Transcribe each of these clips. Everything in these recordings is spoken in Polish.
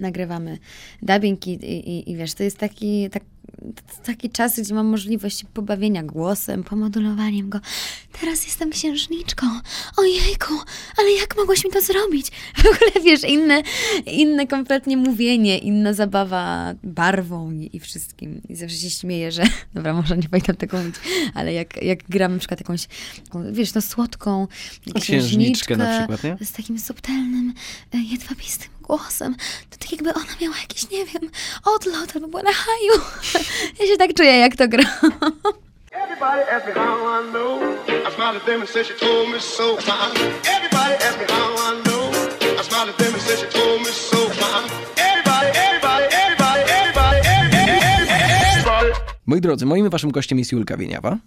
nagrywamy dubbing i, i, i wiesz, to jest taki, tak, taki czas, gdzie mam możliwość pobawienia głosem, pomodulowaniem go. Teraz jestem księżniczką. Ojejku, ale jak mogłaś mi to zrobić? W ogóle, wiesz, inne, inne kompletnie mówienie, inna zabawa barwą i, i wszystkim. I zawsze się śmieję, że, dobra, może nie pamiętam tego mówić, ale jak, jak gram na przykład jakąś, wiesz, no słodką księżniczkę na przykład, nie? Z takim subtelnym, e, jedwabistym głosem, to tak jakby ona miała jakiś, nie wiem, odlot albo była na haju. Ja się tak czuję, jak to gra. Everybody ask me how I know. I smiled at them and said she told me so. Everybody ask me how I know. I smiled at them and said she told me so. Everybody, everybody, everybody, everybody, everybody, everybody. Moi drodzy, moim waszym gościem jest Julka Wieniawa.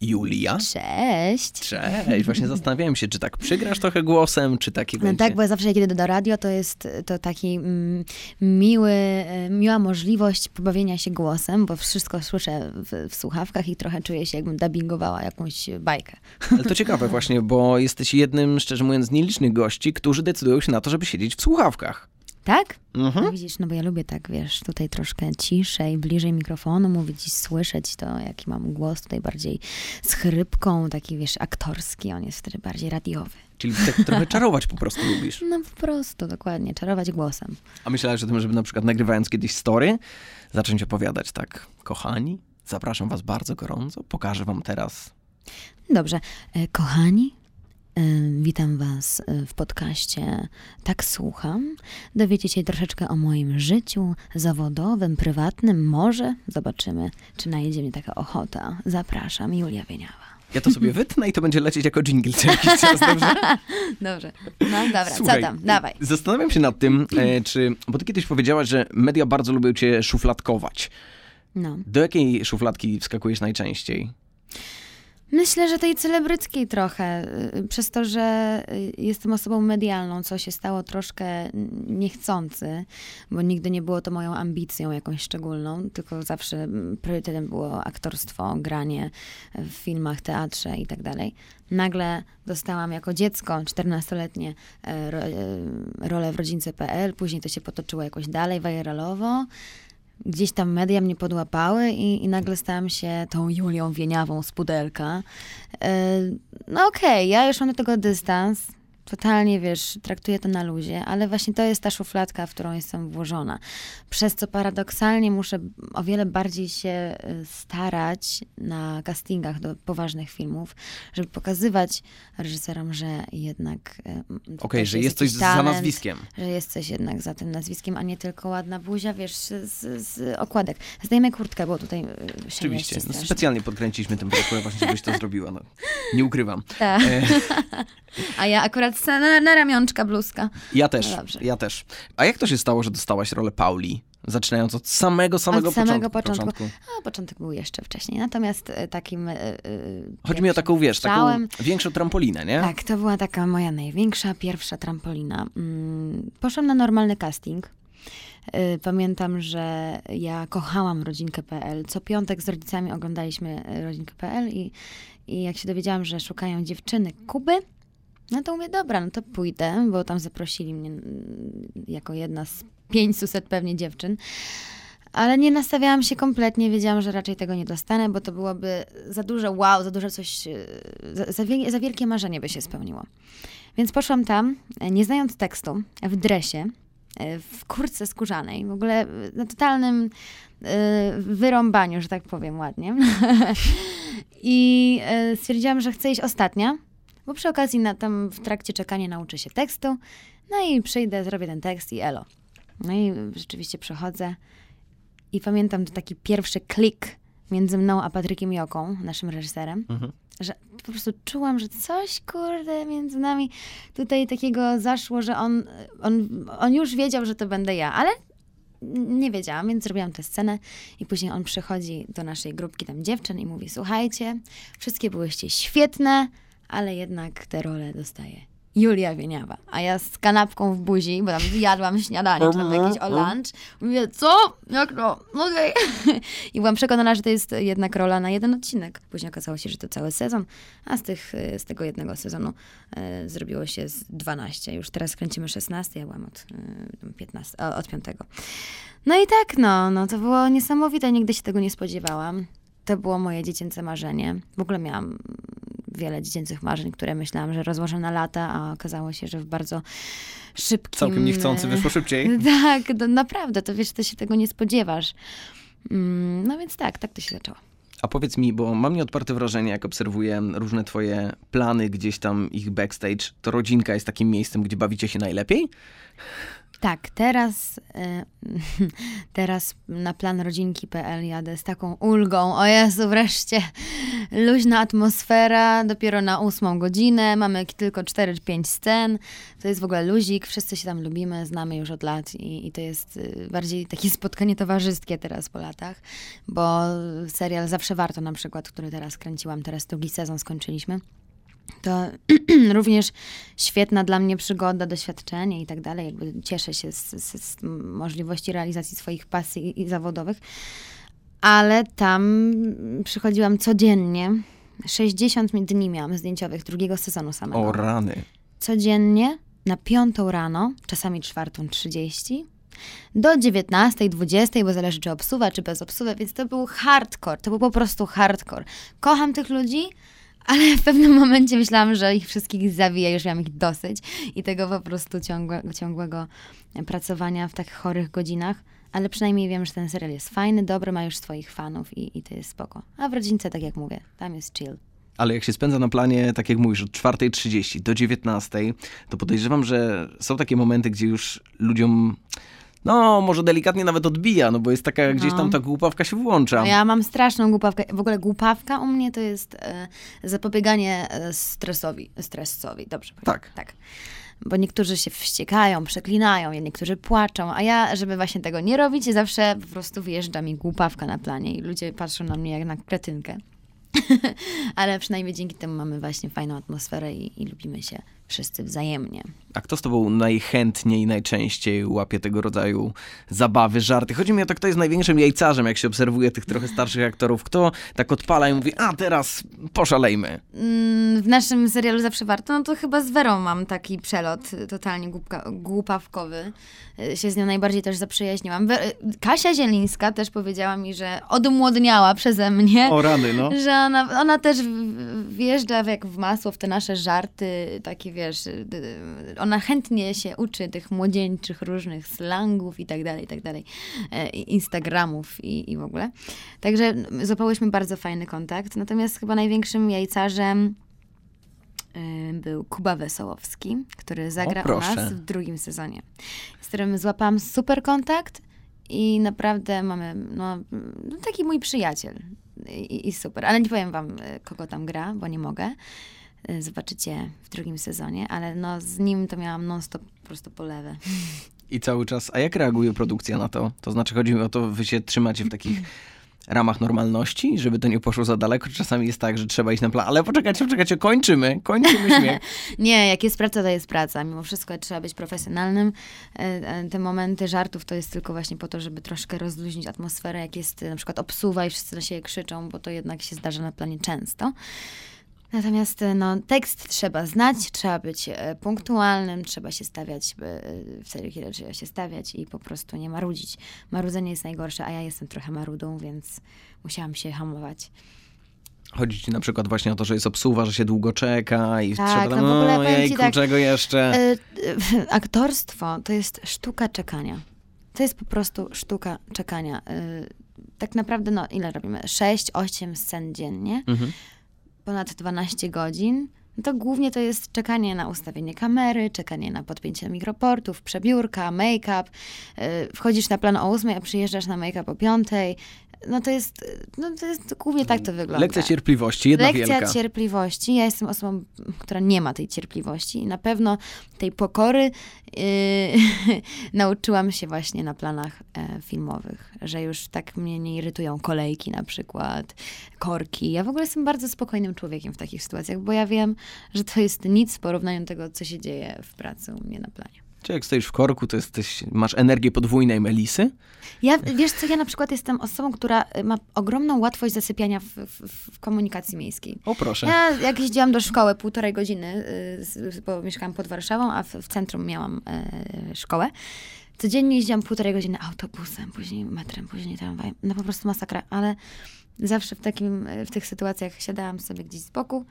Julia. Cześć. Cześć. Właśnie zastanawiałem się, czy tak przygrasz trochę głosem, czy takiego. No tak, bo zawsze idę do radio, to jest to taki mm, miły, e, miła możliwość pobawienia się głosem, bo wszystko słyszę w, w, słuchawkach i trochę czuję się, jakbym dubbingowała jakąś bajkę. Ale to ciekawe właśnie, bo jesteś jednym, szczerze mówiąc, z nielicznych gości, którzy decydują się na to, żeby siedzieć w słuchawkach. Tak? Mhm. No widzisz, no bo ja lubię tak, wiesz, tutaj troszkę ciszej, bliżej mikrofonu mówić i słyszeć to, jaki mam głos tutaj bardziej z chrypką, taki, wiesz, aktorski, on jest wtedy bardziej radiowy. Czyli tak trochę czarować po prostu lubisz. No po prostu, dokładnie, czarować głosem. A myślałeś o tym, żeby na przykład nagrywając kiedyś story, zacząć opowiadać tak, kochani, zapraszam was bardzo gorąco, pokażę wam teraz Dobrze. E, kochani, Witam Was y, w podcaście Tak Słucham. Dowiecie się troszeczkę o moim życiu zawodowym, prywatnym. Może zobaczymy, czy najedzie mnie taka ochota. Zapraszam, Julia Wieniawa. Ja to sobie wytnę i to będzie lecieć jako jingle co jakiś czas, dobrze? Dobrze. No dobra, Słuchaj, co tam? Dawaj. Zastanawiam się nad tym, e, czy... Bo ty kiedyś powiedziałaś, że media bardzo lubią cię szufladkować. No. Do jakiej szufladki wskakujesz najczęściej? Myślę, że tej celebryckiej trochę, y, przez to, że y, jestem osobą medialną, co się stało troszkę niechcący, bo nigdy nie było to moją ambicją jakąś szczególną, tylko zawsze priorytetem było aktorstwo, granie w filmach, teatrze i tak dalej. Nagle dostałam jako dziecko, 14-letnie, e, e, rolę w rodzince.pl, później to się potoczyło jakoś dalej, viralowo gdzieś tam media mnie podłapały i, i nagle stałam się tą Julią Wieniawą z pudelka. E, no okej, okay, ja już mam do tego dystans totalnie, wiesz, traktuję to na luzie, ale właśnie to jest ta szufladka, w którą jestem włożona. Przez co paradoksalnie muszę o wiele bardziej się y, starać na castingach do poważnych filmów, żeby pokazywać reżyserom, że jednak... Y, Okej, okay, że jest coś talent, za nazwiskiem. Że jest coś jednak za tym nazwiskiem, a nie tylko ładna buzia, wiesz, z, z okładek. Zdejmę kurtkę, bo tutaj y, Oczywiście, no, specjalnie podkręciliśmy ten projekt, właśnie żebyś to zrobiła, no, nie ukrywam. Tak. E... A ja akurat na, na ramionczka bluzka. Ja też, no ja też. A jak to się stało, że dostałaś rolę Pauli? Zaczynając od samego, samego, od samego początku. początku. A początek był jeszcze wcześniej. Natomiast e, takim. Yy, Chodzi mi o taką, wiesz, taką większą trampolinę, nie? Tak, to była taka moja największa, pierwsza trampolina. Mm, poszłam na normalny casting. Pamiętam, że ja kochałam rodzinkę.pl. Co piątek z rodzicami oglądaliśmy rodzinkę.pl i, i jak się dowiedziałam, że szukają dziewczyny Kuby, no to mówię, dobra, no to pójdę, bo tam zaprosili mnie mm, jako jedna z 500 pewnie dziewczyn. Ale nie nastawiałam się kompletnie, wiedziałam, że raczej tego nie dostanę, bo to byłoby za duże wow, za duże coś, e, za, za, za wielkie marzenie by się spełniło. Więc poszłam tam, e, nie znając tekstu, w dresie, e, w kurce skórzanej, w ogóle na totalnym wyrąbaniu, że tak powiem ładnie. I stwierdziłam, że chcę iść ostatnia, bo przy okazji na, tam w trakcie czekania nauczę się tekstu, no i przyjdę, zrobię ten tekst i elo. No i rzeczywiście przechodzę i pamiętam to taki pierwszy klik między mną a Patrykiem Joką, naszym reżyserem, mhm. że po prostu czułam, że coś, kurde, między nami tutaj takiego zaszło, że on, on, on już wiedział, że to będę ja, ale nie wiedziałam, więc zrobiłam tę scenę i później on przychodzi do naszej grupki tam dziewczyn i mówi, słuchajcie, wszystkie byłyście świetne, ale jednak tę rolę dostaje Julia Wieniawa. A ja z kanapką w buzi, bo tam jadłam śniadanie, czy tam jakieś o lunch. Mówię, co? Jak to? Okej. Okay. I byłam przekonana, że to jest jednak rola na jeden odcinek. Później okazało się, że to cały sezon, a z, tych, z tego jednego sezonu e, zrobiło się z 12. Już teraz kręcimy 16, ja byłam od e, 15, od 5. No i tak, no, no to było niesamowite, nigdy się tego nie spodziewałam. To było moje dziecięce marzenie. W ogóle miałam wiele dziecięcych marzeń, które myślałam, że rozłożę na lata, a okazało się, że w bardzo szybkim... Całkiem niechcący wyszło szybciej. Tak, to naprawdę, to wiesz, to się tego nie spodziewasz. Mm, no więc tak, tak to się zaczęło. A powiedz mi, bo mam nieodparte wrażenie, jak obserwuję różne twoje plany, gdzieś tam ich backstage, to rodzinka jest takim miejscem, gdzie bawicie się najlepiej? Tak, teraz, e, teraz na plan rodzinki.pl jadę z taką ulgą. O Jezu, wreszcie luźna atmosfera, dopiero na ósmą godzinę, mamy tylko 4-5 scen. To jest w ogóle luzik, wszyscy się tam lubimy, znamy już od lat i, i to jest y, bardziej takie spotkanie towarzyskie teraz po latach, bo serial Zawsze Warto na przykład, który teraz kręciłam, teraz drugi sezon skończyliśmy to również świetna dla mnie przygoda, doświadczenie i tak dalej. Jakby cieszę się z, z, z możliwości realizacji swoich pasji i zawodowych. Ale tam przychodziłam codziennie. 60 dni miałam zdjęciowych drugiego sezonu samego. O rany. Codziennie na piątą rano, czasami czwartą trzydzieści, do 19, 20, bo zależy czy obsuwa, czy bez obsuwy, więc to był hardcore, to był po prostu hardcore. Kocham tych ludzi, ale w pewnym momencie myślałam, że ich wszystkich zawiję, już miałam ich dosyć i tego po prostu ciągłe, ciągłego pracowania w tak chorych godzinach. Ale przynajmniej wiem, że ten serial jest fajny, dobry, ma już swoich fanów i, i to jest spoko. A w rodzince, tak jak mówię, tam jest chill. Ale jak się spędza na planie, tak jak mówisz, od 4.30 do 19.00, to podejrzewam, że są takie momenty, gdzie już ludziom no, może delikatnie nawet odbija, no bo jest taka, gdzieś tam no. ta głupawka się włącza. No ja mam straszną głupawkę. W ogóle głupawka u mnie to jest e, zapobieganie e, stresowi. Stresowi, dobrze Tak. Tak bo niektórzy się wściekają, przeklinają, niektórzy płaczą, a ja, żeby właśnie tego nie robić, zawsze po prostu wyjeżdża mi głupawka na planie i ludzie patrzą na mnie jak na kretynkę. Ale przynajmniej dzięki temu mamy właśnie fajną atmosferę i, i lubimy się wszyscy wzajemnie. A kto z tobą najchętniej, najczęściej łapie tego rodzaju zabawy, żarty? Chodzi mi o to, kto jest największym jajcarzem, jak się obserwuje tych trochę starszych aktorów. Kto tak odpala i mówi, a teraz poszalejmy. Mm, w naszym serialu Zawsze Warto, no to chyba z Werą mam taki przelot totalnie głupka, głupawkowy. Y, się z nią najbardziej też zaprzyjaźniłam. Kasia Zielińska też powiedziała mi, że odmłodniała przeze mnie. O rany, no. Że ona, ona też wjeżdża jak w masło w te nasze żarty, takie wiesz ona chętnie się uczy tych młodzieńczych różnych slangów i tak dalej, i tak dalej, e, Instagramów i, i w ogóle. Także złapałyśmy bardzo fajny kontakt. Natomiast chyba największym jajcarzem e, był Kuba Wesołowski, który zagra u nas w drugim sezonie, z którym złapałam super kontakt i naprawdę mamy, no, taki mój przyjaciel I, i super. Ale nie powiem wam, kogo tam gra, bo nie mogę. Y, zobaczycie w drugim sezonie, ale no z nim to miałam non-stop po prostu polewę. I cały czas, a jak reaguje produkcja na to? To znaczy chodzi mi o to, wy się trzymacie w takich ramach normalności, żeby to nie poszło za daleko. Czasami jest tak, że trzeba iść na plan, ale poczekajcie, poczekajcie, kończymy, kończymy śmiech. nie, jak jest praca, to jest praca. Mimo wszystko trzeba być profesjonalnym. E, e, te momenty żartów to jest tylko właśnie po to, żeby troszkę rozluźnić atmosferę, jak jest na przykład obsuwa i wszyscy na siebie krzyczą, bo to jednak się zdarza na planie często. Natomiast e, no, tekst trzeba znać, trzeba być e, punktualnym, trzeba się stawiać e, w celu, kiedy trzeba się stawiać i po prostu nie marudzić. Marudzenie jest najgorsze, a ja jestem trochę marudą, więc musiałam się hamować. Chodzi ci na przykład właśnie o to, że jest obsuwa, że się długo czeka i tak, trzeba tam, no w ogóle, no jejku, tak, czego jeszcze? Aktorstwo to jest sztuka czekania. To jest po prostu sztuka czekania. Tak naprawdę, no ile robimy? 6-8 scen dziennie. Mhm ponad 12 godzin, no to głównie to jest czekanie na ustawienie kamery, czekanie na podpięcie mikroportów, przebiórka, make-up. Y, wchodzisz na plan o 8, a przyjeżdżasz na make-up o 5, no to jest, no to jest głównie tak to wygląda. Lekcja cierpliwości, jedna Lekcja wielka. cierpliwości. Ja jestem osobą, która nie ma tej cierpliwości i na pewno tej pokory yy, nauczyłam się właśnie na planach e, filmowych, że już tak mnie nie irytują kolejki na przykład, korki. Ja w ogóle jestem bardzo spokojnym człowiekiem w takich sytuacjach, bo ja wiem, że to jest nic w porównaniu do tego, co się dzieje w pracy u mnie na planie. Czy jak stoisz w korku, to jesteś, masz energię podwójnej Melisy? Ja, wiesz co, ja na przykład jestem osobą, która y, ma ogromną łatwość zasypiania w, w, w komunikacji miejskiej. O proszę. Ja jak jeździłam do szkoły półtorej godziny, y, bo mieszkałam pod Warszawą, a w, w centrum miałam e, szkołę, codziennie jeździłam półtorej godziny autobusem, później metrem, później tramwajem. No po prostu masakra, ale zawsze w, takim, w tych sytuacjach siadałam sobie gdzieś z boku,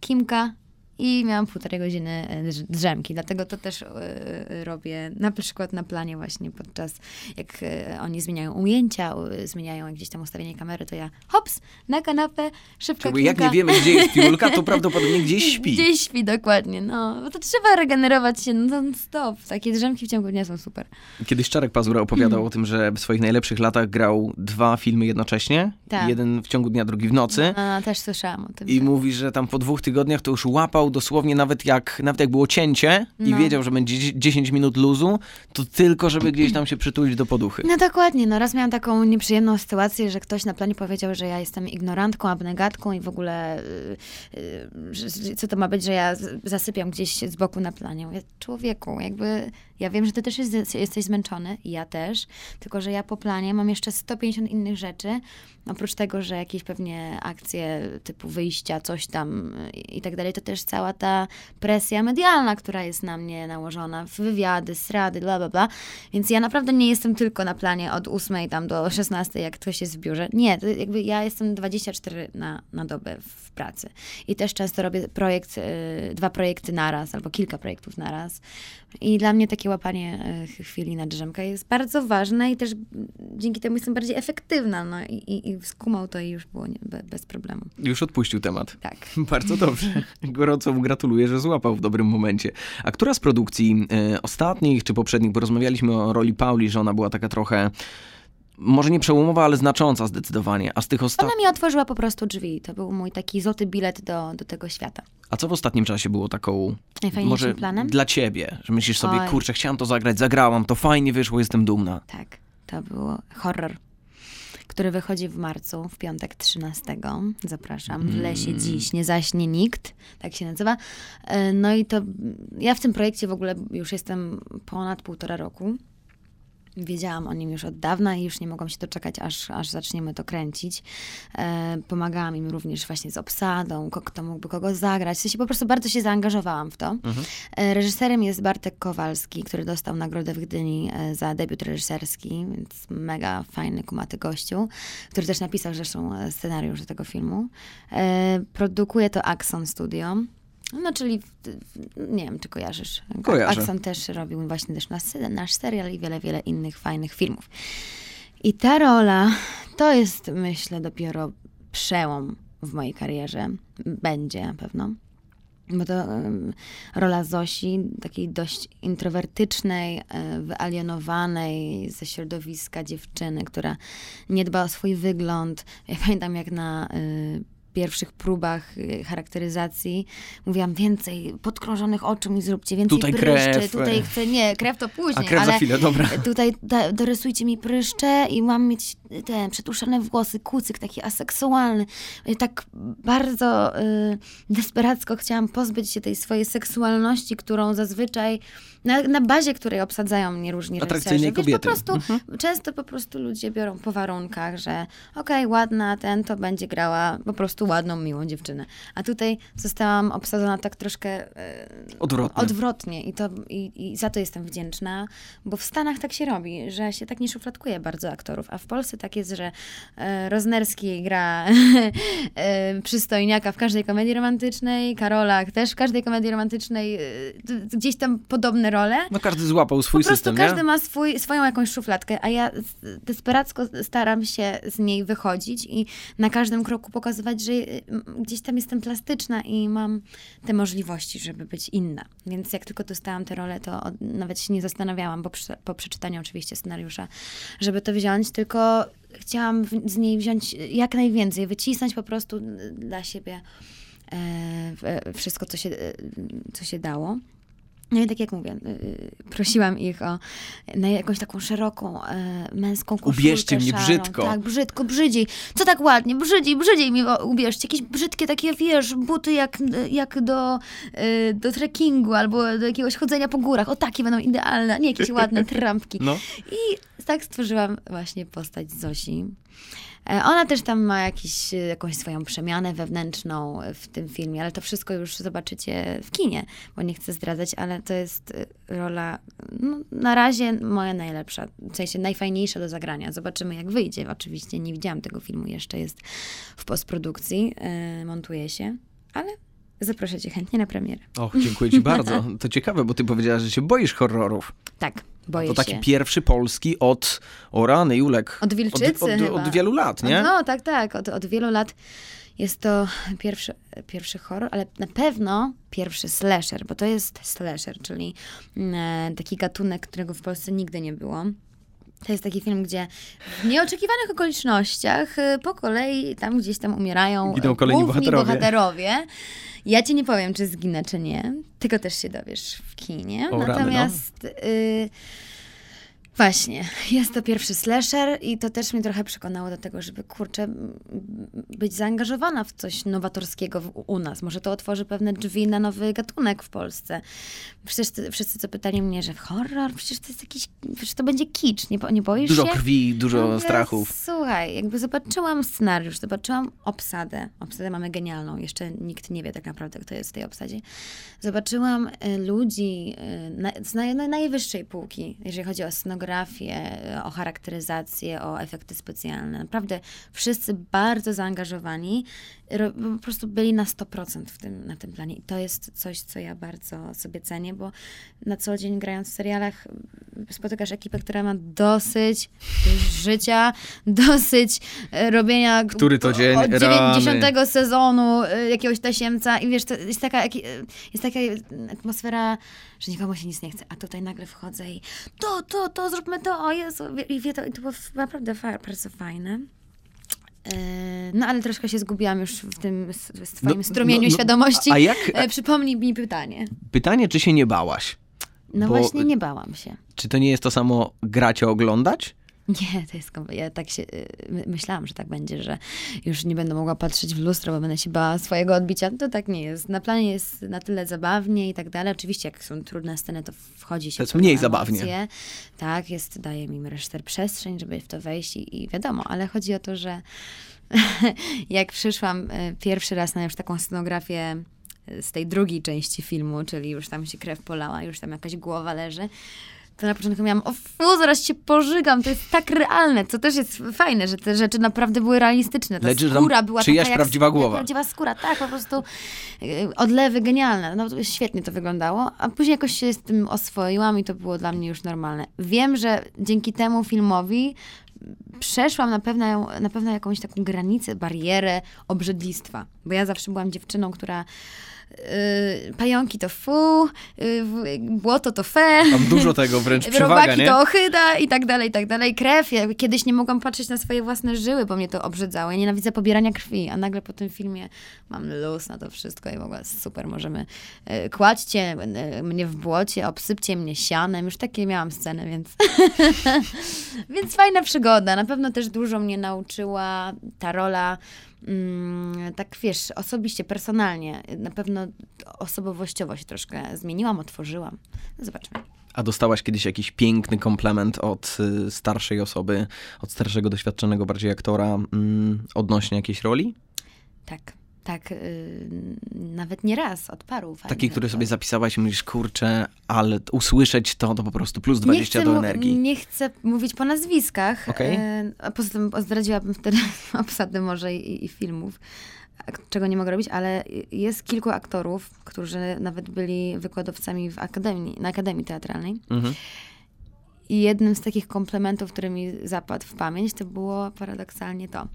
kimka i miałam półtorej godziny e, drz- drzemki. Dlatego to też e, robię na przykład na planie właśnie podczas, jak e, oni zmieniają ujęcia, zmieniają gdzieś tam ustawienie kamery, to ja hops, na kanapę, szybka Czyli jak nie wiemy, gdzie jest Julka, to prawdopodobnie gdzieś śpi. Gdzieś śpi, dokładnie, no. Bo to trzeba regenerować się non-stop. Takie drzemki w ciągu dnia są super. Kiedyś Czarek Pazura opowiadał o tym, że w swoich najlepszych latach grał dwa filmy jednocześnie. Tak. Jeden w ciągu dnia, drugi w nocy. A, też słyszałam o tym. I tak. mówi, że tam po dwóch tygodniach to już łapał dosłownie nawet jak, nawet jak było cięcie i No. wiedział, że będzie dzie- 10 minut luzu, to tylko, żeby gdzieś tam się przytulić do poduchy. No dokładnie, no raz miałam taką nieprzyjemną sytuację, że ktoś na planie powiedział, że ja jestem ignorantką, abnegatką i w ogóle y, y, że, że co to ma być, że ja zasypiam gdzieś z boku na planie. Mówię, człowieku, jakby ja wiem, że ty też jest, jesteś zmęczony, ja też, tylko że ja po planie mam jeszcze 150 innych rzeczy, oprócz tego, że jakieś pewnie akcje typu wyjścia, coś tam i tak dalej, to też cała ta presja medialna, która jest na mnie nałożona, wywiady, srady, bla, bla, bla. Więc ja naprawdę nie jestem tylko na planie od 8 tam do 16, jak ktoś jest w biurze. Nie, jakby ja jestem 24 na, na dobę w pracy. I też często robię projekt, y, dwa projekty naraz, albo kilka projektów naraz. I dla mnie takie łapanie y, chwili na drzemkę jest bardzo ważne i też dzięki temu jestem bardziej efektywna. No i, i, i skumał to i już było nie, be, bez problemu. Już odpuścił temat. Tak. Bardzo dobrze. Gorąco mu gratuluję, że złapał w dobrym momencie. A która z produkcji e, ostatnich czy poprzednich, bo rozmawialiśmy o roli Pauli, że ona była taka trochę, może nie przełomowa, ale znacząca zdecydowanie. A z tych Ona ostatnich. mi otworzyła po prostu drzwi. To był mój taki złoty bilet do, do tego świata. A co w ostatnim czasie było taką. Najfajniejszym Może planem? dla ciebie, że myślisz sobie, Oj. kurczę, chciałam to zagrać, zagrałam, to fajnie wyszło, jestem dumna. Tak, to był horror, który wychodzi w marcu, w piątek 13. Zapraszam. W lesie dziś, nie zaśnie nikt, tak się nazywa. E, No i to ja w tym projekcie w ogóle już jestem ponad półtora roku. Wiedziałam o nim już od dawna i już nie mogłam się doczekać, aż, aż zaczniemy to kręcić. E, pomagałam im również właśnie z obsadą, kto mógłby kogo zagrać. W sensie po prostu bardzo się zaangażowałam w to. E, reżyserem jest Bartek Kowalski, który dostał nagrodę w Gdyni e, za debiut reżyserski, więc mega fajny, kumaty gościu, który też napisał zresztą e, scenariusz do tego filmu. E, produkuje to Axon Studio. No, czyli, nie wiem, czy kojarzysz. Kojarzę. Axon też robił właśnie też nasz, nasz serial i wiele, wiele innych fajnych filmów. I ta rola to jest, myślę, dopiero przełom w mojej karierze. Będzie na pewno. Bo to em, rola Zosi, takiej dość introwertycznej, e, wyalienowanej ze środowiska dziewczyny, która nie dba o swój wygląd. Ja pamiętam, jak na y, pierwszych próbach y, charakteryzacji mówiłam więcej podkrążonych oczu mi zróbcie, więcej Tutaj pryszczy, krew. tutaj chcę, nie, krew to A później, krew ale za chwilę, dobra. tutaj da, dorysujcie mi pryszcze i mam mieć te przetuszone włosy, kucyk taki aseksualny. Tak bardzo y, desperacko chciałam pozbyć się tej swojej seksualności, którą zazwyczaj, na, na bazie której obsadzają mnie różni Atrakcyjnej reżyserzy. Wiesz, kobiety. po prostu, często po prostu ludzie biorą po warunkach, że okej, ładna, ten to będzie grała po prostu ładną, miłą dziewczynę. A tutaj zostałam obsadzona tak troszkę y, Odwrotnie. odwrotnie i, to, i, i za to jestem wdzięczna, bo w Stanach tak się robi, że się tak nie szufladkuje bardzo aktorów, a w Polsce tak jest, że e, Roznerski gra e, przystojniaka w każdej komedii romantycznej, Karolak też w każdej komedii romantycznej, e, gdzieś tam podobne role. No każdy złapał swój Po prostu system, każdy nie? ma swój, swoją jakąś szufladkę, a ja desperacko staram się z niej wychodzić i na każdym kroku pokazywać, że gdzieś tam jestem plastyczna i mam te możliwości, żeby być inna. Więc jak tylko dostałam tę rolę, to od, nawet się nie zastanawiałam, bo przy, po przeczytaniu oczywiście scenariusza, żeby to wziąć, tylko chciałam z niej wziąć jak najwięcej, wycisnąć po prostu dla siebie e, wszystko, co się, co się dało. No i tak jak mówię, y, prosiłam ich o na jakąś taką szeroką e, męską koszulkę Ubierzcie mnie szarą. brzydko. Tak, brzydko, brzydziej. Co tak ładnie, brzydziej, brzydziej mi ubierzcie. Jakieś brzydkie takie, wiesz, buty jak, jak do, e, do trekkingu albo do jakiegoś chodzenia po górach. O, takie będą idealne, nie jakieś ładne trampki. No. I tak stworzyłam właśnie postać Zosi. E, ona też tam ma jakiś, jakąś swoją przemianę wewnętrzną w tym filmie, ale to wszystko już zobaczycie w kinie, bo nie chcę zdradzać, ale to jest e, rola no, na razie moja najlepsza, w sensie najfajniejsza do zagrania. Zobaczymy jak wyjdzie. Oczywiście nie widziałam tego filmu, jeszcze jest w postprodukcji, yy, montuje się, ale zaproszę cię chętnie na premierę. Och, dziękuję ci bardzo. To ciekawe, bo ty powiedziałaś, że się boisz horrorów. Tak. Boję to taki się. pierwszy polski od o rany, Julek. Od Wilczycy od, od, od wielu lat, nie? No tak, tak. Od, od wielu lat jest to pierwszy, pierwszy horror, ale na pewno pierwszy slasher, bo to jest slasher, czyli e, taki gatunek, którego w Polsce nigdy nie było. To jest taki film, gdzie w nieoczekiwanych okolicznościach e, po kolei tam gdzieś tam umierają Giną kolejni główni bohaterowie. bohaterowie. Ja ci nie powiem, czy zginę, czy nie. Tylko też się dowiesz w kinie. O, rany, no. Natomiast y, właśnie, jest to pierwszy slasher i to też mnie trochę przekonało do tego, żeby kurczę, być zaangażowana w coś nowatorskiego w, u nas. Może to otworzy pewne drzwi na nowy gatunek w Polsce. Przecież ty, wszyscy co pytali mnie, że horror, przecież to jest jakiś, przecież to będzie kicz, nie, nie boisz Dużo się? krwi, dużo Mówię, strachów. Słuchaj, jakby zobaczyłam scenariusz, zobaczyłam obsadę. Obsadę mamy genialną, jeszcze nikt nie wie tak naprawdę, kto jest w tej obsadzie. Zobaczyłam y, ludzi y, z naj, na najwyższej półki, jeżeli chodzi o scenografię, y, o charakteryzację, o efekty specjalne. Naprawdę wszyscy bardzo zaangażowani, po prostu byli na 100% w tym, na tym planie. I to jest coś, co ja bardzo sobie cenię, bo na co dzień grając w serialach spotykasz ekipę, która ma dosyć życia, dosyć e, robienia Który to dzień? od Rany. 90 sezonu e, jakiegoś tasiemca i wiesz, to jest taka, e, jest taka atmosfera, że nikomu się nic nie chce, a tutaj nagle wchodzę i to, to, to, zróbmy to, o Jezu, i, to, i to było naprawdę bardzo fajne. E, No, ale troszkę się zgubiłam już w tym w twoim No, strumieniu no, no, świadomości. a jak- E, Przypomnij mi pytanie. Pytanie, czy się nie bałaś? No Bo- właśnie nie bałam się. Czy to nie jest to samo grać, oglądać? Nie, to jest Ja tak się y, my- myślałam, że tak będzie, że już nie będę mogła patrzeć w lustro, bo będę się bała swojego odbicia. To tak nie jest. Na planie jest na tyle zabawnie i tak dalej. Oczywiście, jak są trudne sceny, to wchodzi się To jest mniej zabawnie. emocje. Tak, jest, daje mi reżyser przestrzeń, żeby w to wejść i, i wiadomo, ale chodzi o to, że jak przyszłam y, pierwszy raz na już taką scenografię y, z tej drugiej części filmu, czyli już tam się krew polała, już tam jakaś głowa leży, to na początku miałam, o fu, zaraz się pożygam, to jest tak realne, co też jest fajne, że te rzeczy naprawdę były realistyczne. Ta Lecz, tam skóra była czyjaś taka jak, prawdziwa głowa. prawdziwa skóra, tak, po prostu y, odlewy genialne. No to świetnie to wyglądało, a później jakoś się z tym oswoiłam i to było dla mnie już normalne. Wiem, że dzięki temu filmowi przeszłam na pewno, na pewno jakąś taką granicę, barierę obrzydlistwa. Bo ja zawsze byłam dziewczyną, która yy, pająki to fu, yy, błoto to fe. Mam dużo tego, wręcz przewaga, Robaki nie? to ochyda i tak dalej, i tak dalej. Krew. Ja kiedyś nie mogłam patrzeć na swoje własne żyły, bo mnie to obrzydzało. Ja nienawidzę pobierania krwi, a nagle po tym filmie mam luz na to wszystko i w ogóle super, możemy... y, Kładźcie y, mnie w błocie, obsypcie mnie sianem. Już takie miałam sceny, więc... więc fajna przygoda. Na pewno też dużo mnie nauczyła ta rola tak wiesz, osobiście, personalnie. Na pewno osobowościowo się troszkę zmieniłam, otworzyłam. No, zobaczmy. A dostałaś kiedyś jakiś piękny komplement od y, starszej osoby, od starszego, doświadczonego bardziej aktora mm, odnośnie jakiejś roli? Tak, tak. Yy, nawet nie raz, od paru. Taki, fajnych który sobie zapisałaś i mówisz, kurczę, ale usłyszeć to, to po prostu plus 20 nie chcę do energii. Nie chcę mówić po nazwiskach. Okej. e, A poza tym zdradziłabym wtedy obsadę może i, i filmów, czego nie mogę robić, ale jest kilku aktorów, którzy nawet byli wykładowcami w akademii, na Akademii Teatralnej. Mhm. I jednym z takich komplementów, który mi zapadł w pamięć, to było paradoksalnie to.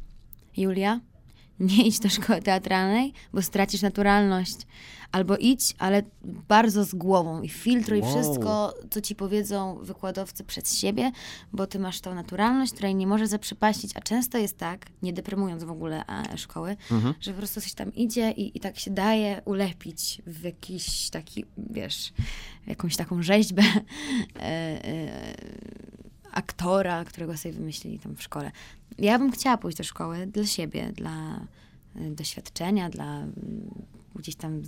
Julia, nie idź do szkoły teatralnej, bo stracisz naturalność. Albo idź, ale bardzo z głową i filtruj Wow. wszystko, co ci powiedzą wykładowcy przez siebie, bo ty masz tą naturalność, której nie możesz zaprzepaścić, a często jest tak, nie deprymując w ogóle e, szkoły, że po prostu coś tam idzie i, i tak się daje ulepić w jakiś taki, wiesz, jakąś taką rzeźbę e, e, aktora, którego sobie wymyślili tam w szkole. Ja bym chciała pójść do szkoły dla siebie, dla y, doświadczenia, dla y, gdzieś tam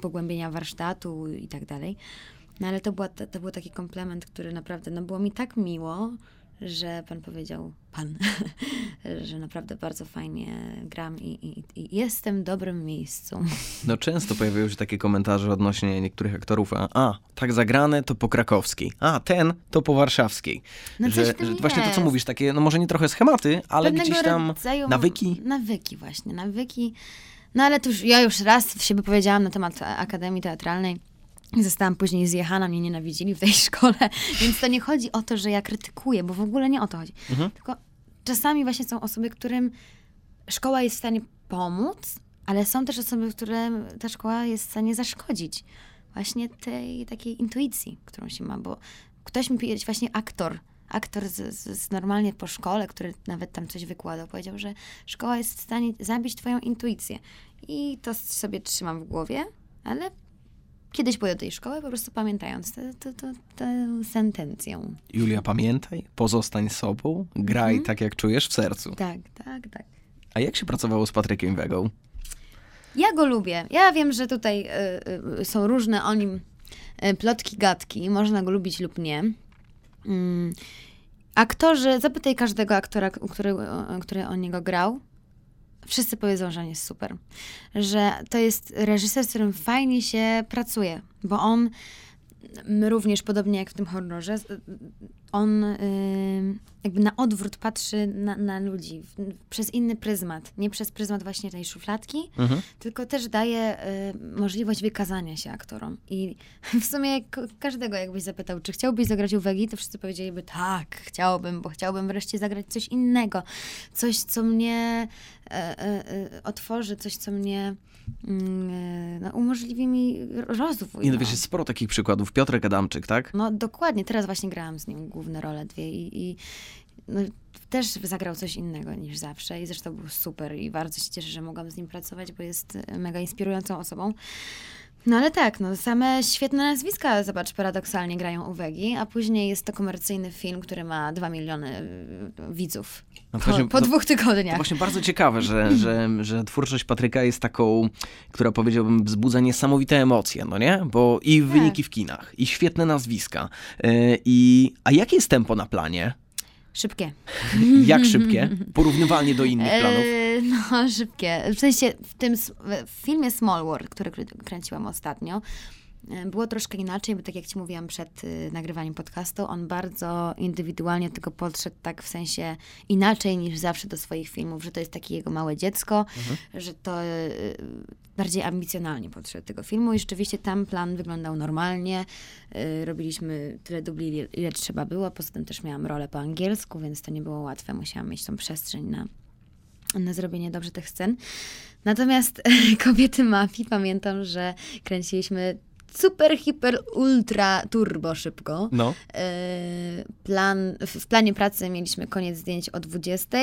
pogłębienia warsztatu i tak dalej. No ale to, była, to był taki komplement, który naprawdę, no było mi tak miło, że pan powiedział, pan, że naprawdę bardzo fajnie gram i, i, i jestem w dobrym miejscu. No często pojawiają się takie komentarze odnośnie niektórych aktorów, a, a tak zagrane to po krakowskiej, a ten to po warszawskiej. No że, że właśnie to, co mówisz, takie, no może nie trochę schematy, ale Pewnego gdzieś tam nawyki. Nawyki właśnie, nawyki. No ale to już, ja już raz w siebie powiedziałam na temat Akademii Teatralnej. Zostałam później zjechana, mnie nienawidzili w tej szkole, więc to nie chodzi o to, że ja krytykuję, bo w ogóle nie o to chodzi. Mhm. Tylko czasami właśnie są osoby, którym szkoła jest w stanie pomóc, ale są też osoby, którym ta szkoła jest w stanie zaszkodzić. Właśnie tej takiej intuicji, którą się ma, bo ktoś mi powiedział, właśnie aktor, aktor z, z, z normalnie po szkole, który nawet tam coś wykładał, powiedział, że szkoła jest w stanie zabić twoją intuicję. I to sobie trzymam w głowie, ale kiedyś do tej szkoły, po prostu pamiętając tę tę- tę- tę sentencję. Julia, pamiętaj, pozostań sobą, graj Mhm. tak jak czujesz w sercu. Tak, tak, tak. A jak się pracowało z Patrykiem Wegą? Ja go lubię. Ja wiem, że tutaj y, y, są różne o nim y, plotki, gadki. Można go lubić lub nie. Mm. Aktorzy, zapytaj każdego aktora, który, który o niego grał. Wszyscy powiedzą, że on jest super. Że to jest reżyser, z którym fajnie się pracuje, bo on również, podobnie jak w tym horrorze, on y, jakby na odwrót patrzy na, na ludzi przez inny pryzmat. Nie przez pryzmat właśnie tej szufladki, Mhm. tylko też daje y, możliwość wykazania się aktorom. I w sumie każdego jakbyś zapytał, czy chciałbyś zagrać u Wegi, to wszyscy powiedzieliby tak, chciałbym, bo chciałbym wreszcie zagrać coś innego. Coś, co mnie e, e, e, otworzy, coś, co mnie mm, no, umożliwi mi rozwój. Nie, no no. wiesz, jest sporo takich przykładów. Piotrek Adamczyk, tak? No dokładnie, teraz właśnie grałam z nim główne role dwie i, i no, też zagrał coś innego niż zawsze i zresztą był super i bardzo się cieszę, że mogłam z nim pracować, bo jest mega inspirującą osobą. No ale tak, no same świetne nazwiska, zobacz, paradoksalnie grają u Wegi, a później jest to komercyjny film, który ma 2 miliony y, widzów No po, właśnie- po to- dwóch tygodniach. właśnie bardzo ciekawe, że, że, że twórczość Patryka jest taką, która powiedziałbym wzbudza niesamowite emocje, no nie? Bo i Tak. wyniki w kinach, i świetne nazwiska. Yy, I, a jakie jest tempo na planie? Szybkie. Jak szybkie? Porównywalnie do innych planów. Eee, no, szybkie. W sensie w tym w filmie Small World, który krę- kręciłam ostatnio, e, było troszkę inaczej, bo tak jak ci mówiłam przed y, nagrywaniem podcastu, on bardzo indywidualnie do tego podszedł tak w sensie inaczej niż zawsze do swoich filmów, że to jest takie jego małe dziecko, że to y, bardziej ambicjonalnie podszedł do tego filmu i rzeczywiście tam plan wyglądał normalnie. Y, robiliśmy tyle dubli, ile, ile trzeba było. Poza tym też miałam rolę po angielsku, więc to nie było łatwe. Musiałam mieć tą przestrzeń na, na zrobienie dobrze tych scen. Natomiast kobiety mafii pamiętam, że kręciliśmy super, hiper, ultra, turbo szybko. No. E, Plan, w planie pracy mieliśmy koniec zdjęć o 20.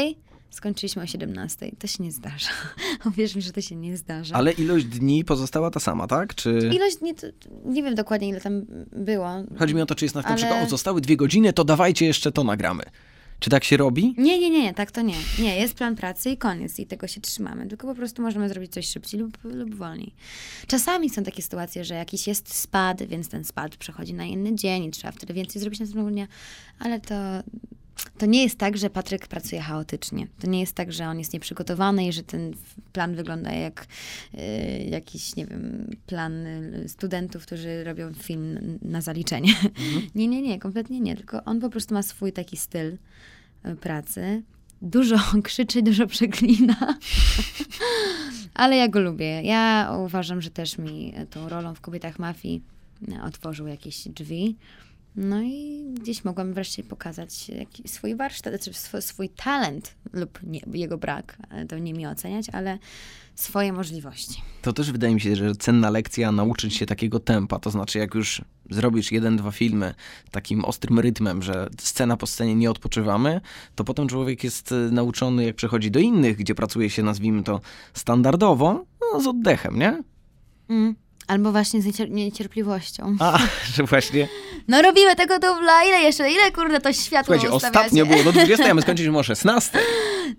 Skończyliśmy o 17. To się nie zdarza. Uwierz mi, że to się nie zdarza. Ale ilość dni pozostała ta sama, tak? Czy... Ilość dni, to, nie wiem dokładnie ile tam było. Chodzi mi o to, czy jest na tym Ale- przykład, o, zostały dwie godziny, to dawajcie jeszcze to nagramy. Czy tak się robi? Nie, nie, nie, nie, tak to nie. Nie, jest plan pracy i koniec i tego się trzymamy. Tylko po prostu możemy zrobić coś szybciej lub, lub wolniej. Czasami są takie sytuacje, że jakiś jest spad, więc ten spad przechodzi na inny dzień i trzeba wtedy więcej zrobić następnego dnia, ale to, to nie jest tak, że Patryk pracuje chaotycznie. To nie jest tak, że on jest nieprzygotowany i że ten plan wygląda jak y, jakiś, nie wiem, plan y, studentów, którzy robią film na zaliczenie. Nie, nie, nie, kompletnie nie. Tylko on po prostu ma swój taki styl pracy. Dużo krzyczy, dużo przeklina. Ale ja go lubię. Ja uważam, że też mi tą rolą w Kobietach Mafii otworzył jakieś drzwi. No i gdzieś mogłam wreszcie pokazać swój warsztat, znaczy swój, swój talent lub nie, jego brak, to nie mi oceniać, ale swoje możliwości. To też wydaje mi się, że cenna lekcja nauczyć się takiego tempa, to znaczy jak już zrobisz jeden, dwa filmy takim ostrym rytmem, że scena po scenie nie odpoczywamy, to potem człowiek jest e, nauczony, jak przechodzi do innych, gdzie pracuje się, nazwijmy to, standardowo, no, z oddechem, nie? Mm. Albo właśnie z niecier niecierpliwością. A, że właśnie. No robimy tego dubla, ile jeszcze, ile kurde to światło Słuchajcie, ostatnio było do 20, a my skończyliśmy o 16.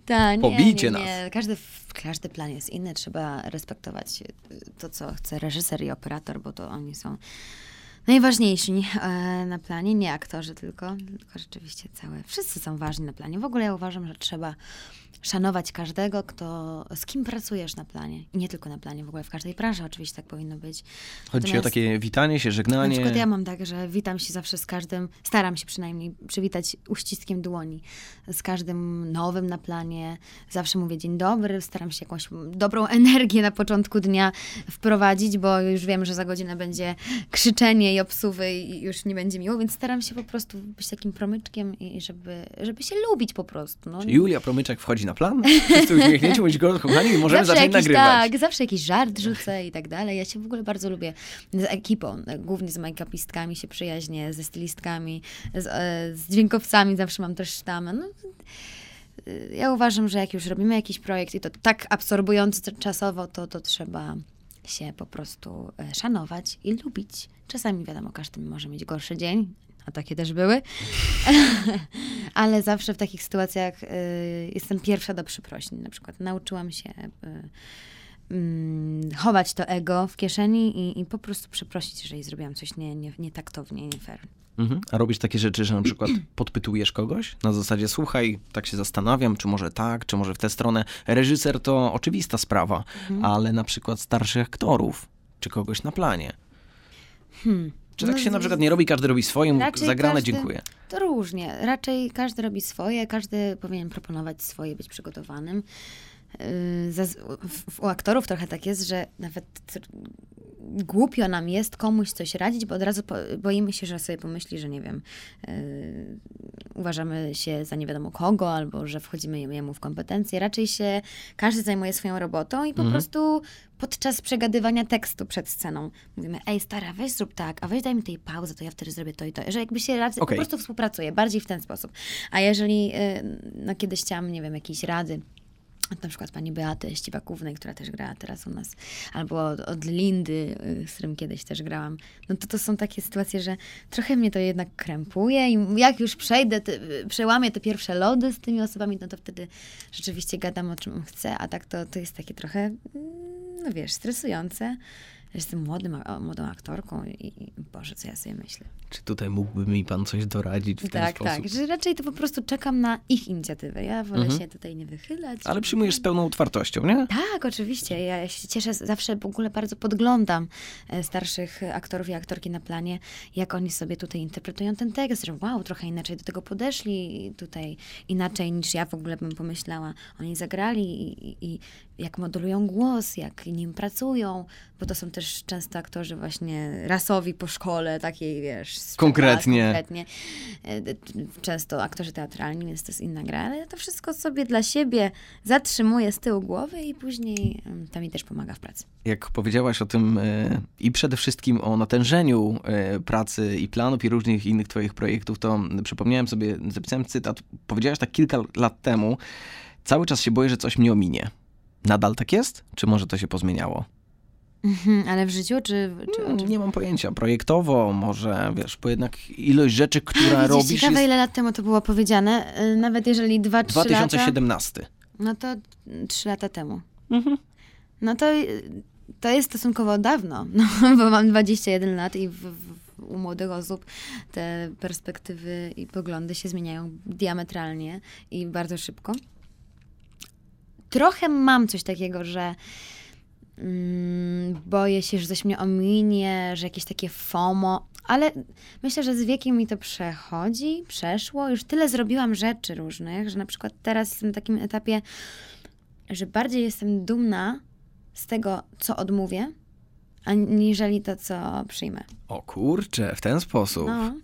Tak, nie, Pobicie nie, nie. nas. Każdy, każdy plan jest inny, trzeba respektować to, co chce reżyser i operator, bo to oni są najważniejsi e, na planie, nie aktorzy tylko, tylko rzeczywiście całe, wszyscy są ważni na planie. W ogóle ja uważam, że trzeba szanować każdego, kto, z kim pracujesz na planie. I nie tylko na planie, w ogóle w każdej branży oczywiście tak powinno być. Chodzi ci o takie witanie się, Na żegnanie. przykład ja mam tak, że witam się zawsze z każdym, staram się przynajmniej przywitać uściskiem dłoni z każdym nowym na planie. Zawsze mówię dzień dobry, staram się jakąś dobrą energię na początku dnia wprowadzić, bo już wiem, że za godzinę będzie krzyczenie i obsuwy i już nie będzie miło, więc staram się po prostu być takim promyczkiem i żeby, żeby się lubić po prostu. No. Julia Promyczek wchodzi na plan? Wszyscy uśmiechnięci, mówić go, kochani, możemy zawsze zacząć jakiś, nagrywać. Tak, zawsze jakiś żart rzucę i tak dalej. Ja się w ogóle bardzo lubię z ekipą, głównie z make-upistkami się przyjaźnię, ze stylistkami, z, e, z dźwiękowcami zawsze mam też sztamę. No, y, ja uważam, że jak już robimy jakiś projekt i to tak absorbujący czasowo, to, to trzeba się po prostu e, szanować i lubić. Czasami wiadomo, każdy może mieć gorszy dzień, a takie też były, ale zawsze w takich sytuacjach y, jestem pierwsza do przeprosin. Na przykład nauczyłam się y, mm, chować to ego w kieszeni i, i po prostu przeprosić, jeżeli zrobiłam coś nie, nie, nietaktownie, nie fair. Mhm. A robisz takie rzeczy, że na przykład podpytujesz kogoś na zasadzie, słuchaj, tak się zastanawiam, czy może tak, czy może w tę stronę. Reżyser to oczywista sprawa, Mhm. ale na przykład starszych aktorów, czy kogoś na planie. Hmm. Czy tak No, się na przykład nie robi, każdy robi Raczej zagrane, każdy- dziękuję. To różnie. Raczej każdy robi swoje, każdy powinien proponować swoje, być przygotowanym. Yy, w- U aktorów trochę tak jest, że nawet głupio nam jest komuś coś radzić, bo od razu po, boimy się, że sobie pomyśli, że nie wiem, yy, uważamy się za nie wiadomo kogo, albo że wchodzimy jemu w kompetencje. Raczej się każdy zajmuje swoją robotą i po Mhm. prostu podczas przegadywania tekstu przed sceną mówimy, ej stara, weź zrób tak, a weź daj mi tej pauzę, to ja wtedy zrobię to i to. Że jakby się rad- Okej. po prostu współpracuje, bardziej w ten sposób. A jeżeli, y, no kiedyś chciałam, nie wiem, jakiejś rady, na przykład pani Beaty Ściwakównej, która też grała teraz u nas, albo od, od Lindy, y, z którym kiedyś też grałam, no to to są takie sytuacje, że trochę mnie to jednak krępuje i jak już przejdę, te, przełamię te pierwsze lody z tymi osobami, no to wtedy rzeczywiście gadam o czym chcę, a tak to, to jest takie trochę, mm, no wiesz, stresujące. Jestem młodym, młodą aktorką i, i Boże, co ja sobie myślę. Czy tutaj mógłby mi pan coś doradzić w ten tak, sposób? tak, że raczej to po prostu czekam na ich inicjatywę. Ja wolę Mhm. się tutaj nie wychylać. Ale przyjmujesz z pełną otwartością, nie? Tak, oczywiście. Ja się cieszę, zawsze w ogóle bardzo podglądam e, starszych aktorów i aktorki na planie, jak oni sobie tutaj interpretują ten tekst, że wow, trochę inaczej do tego podeszli, tutaj inaczej niż ja w ogóle bym pomyślała. Oni zagrali i, i jak modulują głos, jak nim pracują, bo to są też często aktorzy właśnie rasowi po szkole, takiej, wiesz, Konkretnie. konkretnie. E, Często aktorzy teatralni, więc to jest inna gra, ale ja to wszystko sobie dla siebie zatrzymuję z tyłu głowy i później to mi też pomaga w pracy. Jak powiedziałaś o tym e, i przede wszystkim o natężeniu e, pracy i planów i różnych innych twoich projektów, to przypomniałem sobie, zapisałem cytat. Powiedziałaś tak kilka lat temu, cały czas się boję, że coś mnie ominie. Nadal tak jest? Czy może to się pozmieniało? Mhm, ale w życiu, czy... czy, Mm, czy... Nie mam pojęcia. Projektowo może, wiesz, bo jednak ilość rzeczy, która Widzisz, robisz ciekawe, jest... ile lat temu to było powiedziane. Y, Nawet jeżeli 2-3 lata... 2017. No to 3 lata temu. Mhm. No to, y, to jest stosunkowo dawno, no, bo mam 21 lat i w, w, u młodych osób te perspektywy i poglądy się zmieniają diametralnie i bardzo szybko. Trochę mam coś takiego, że mm, boję się, że coś mnie ominie, że jakieś takie FOMO, ale myślę, że z wiekiem mi to przechodzi, przeszło. Już tyle zrobiłam rzeczy różnych, że na przykład teraz jestem na takim etapie, że bardziej jestem dumna z tego, co odmówię, aniżeli to, co przyjmę. O kurczę, w ten sposób. No.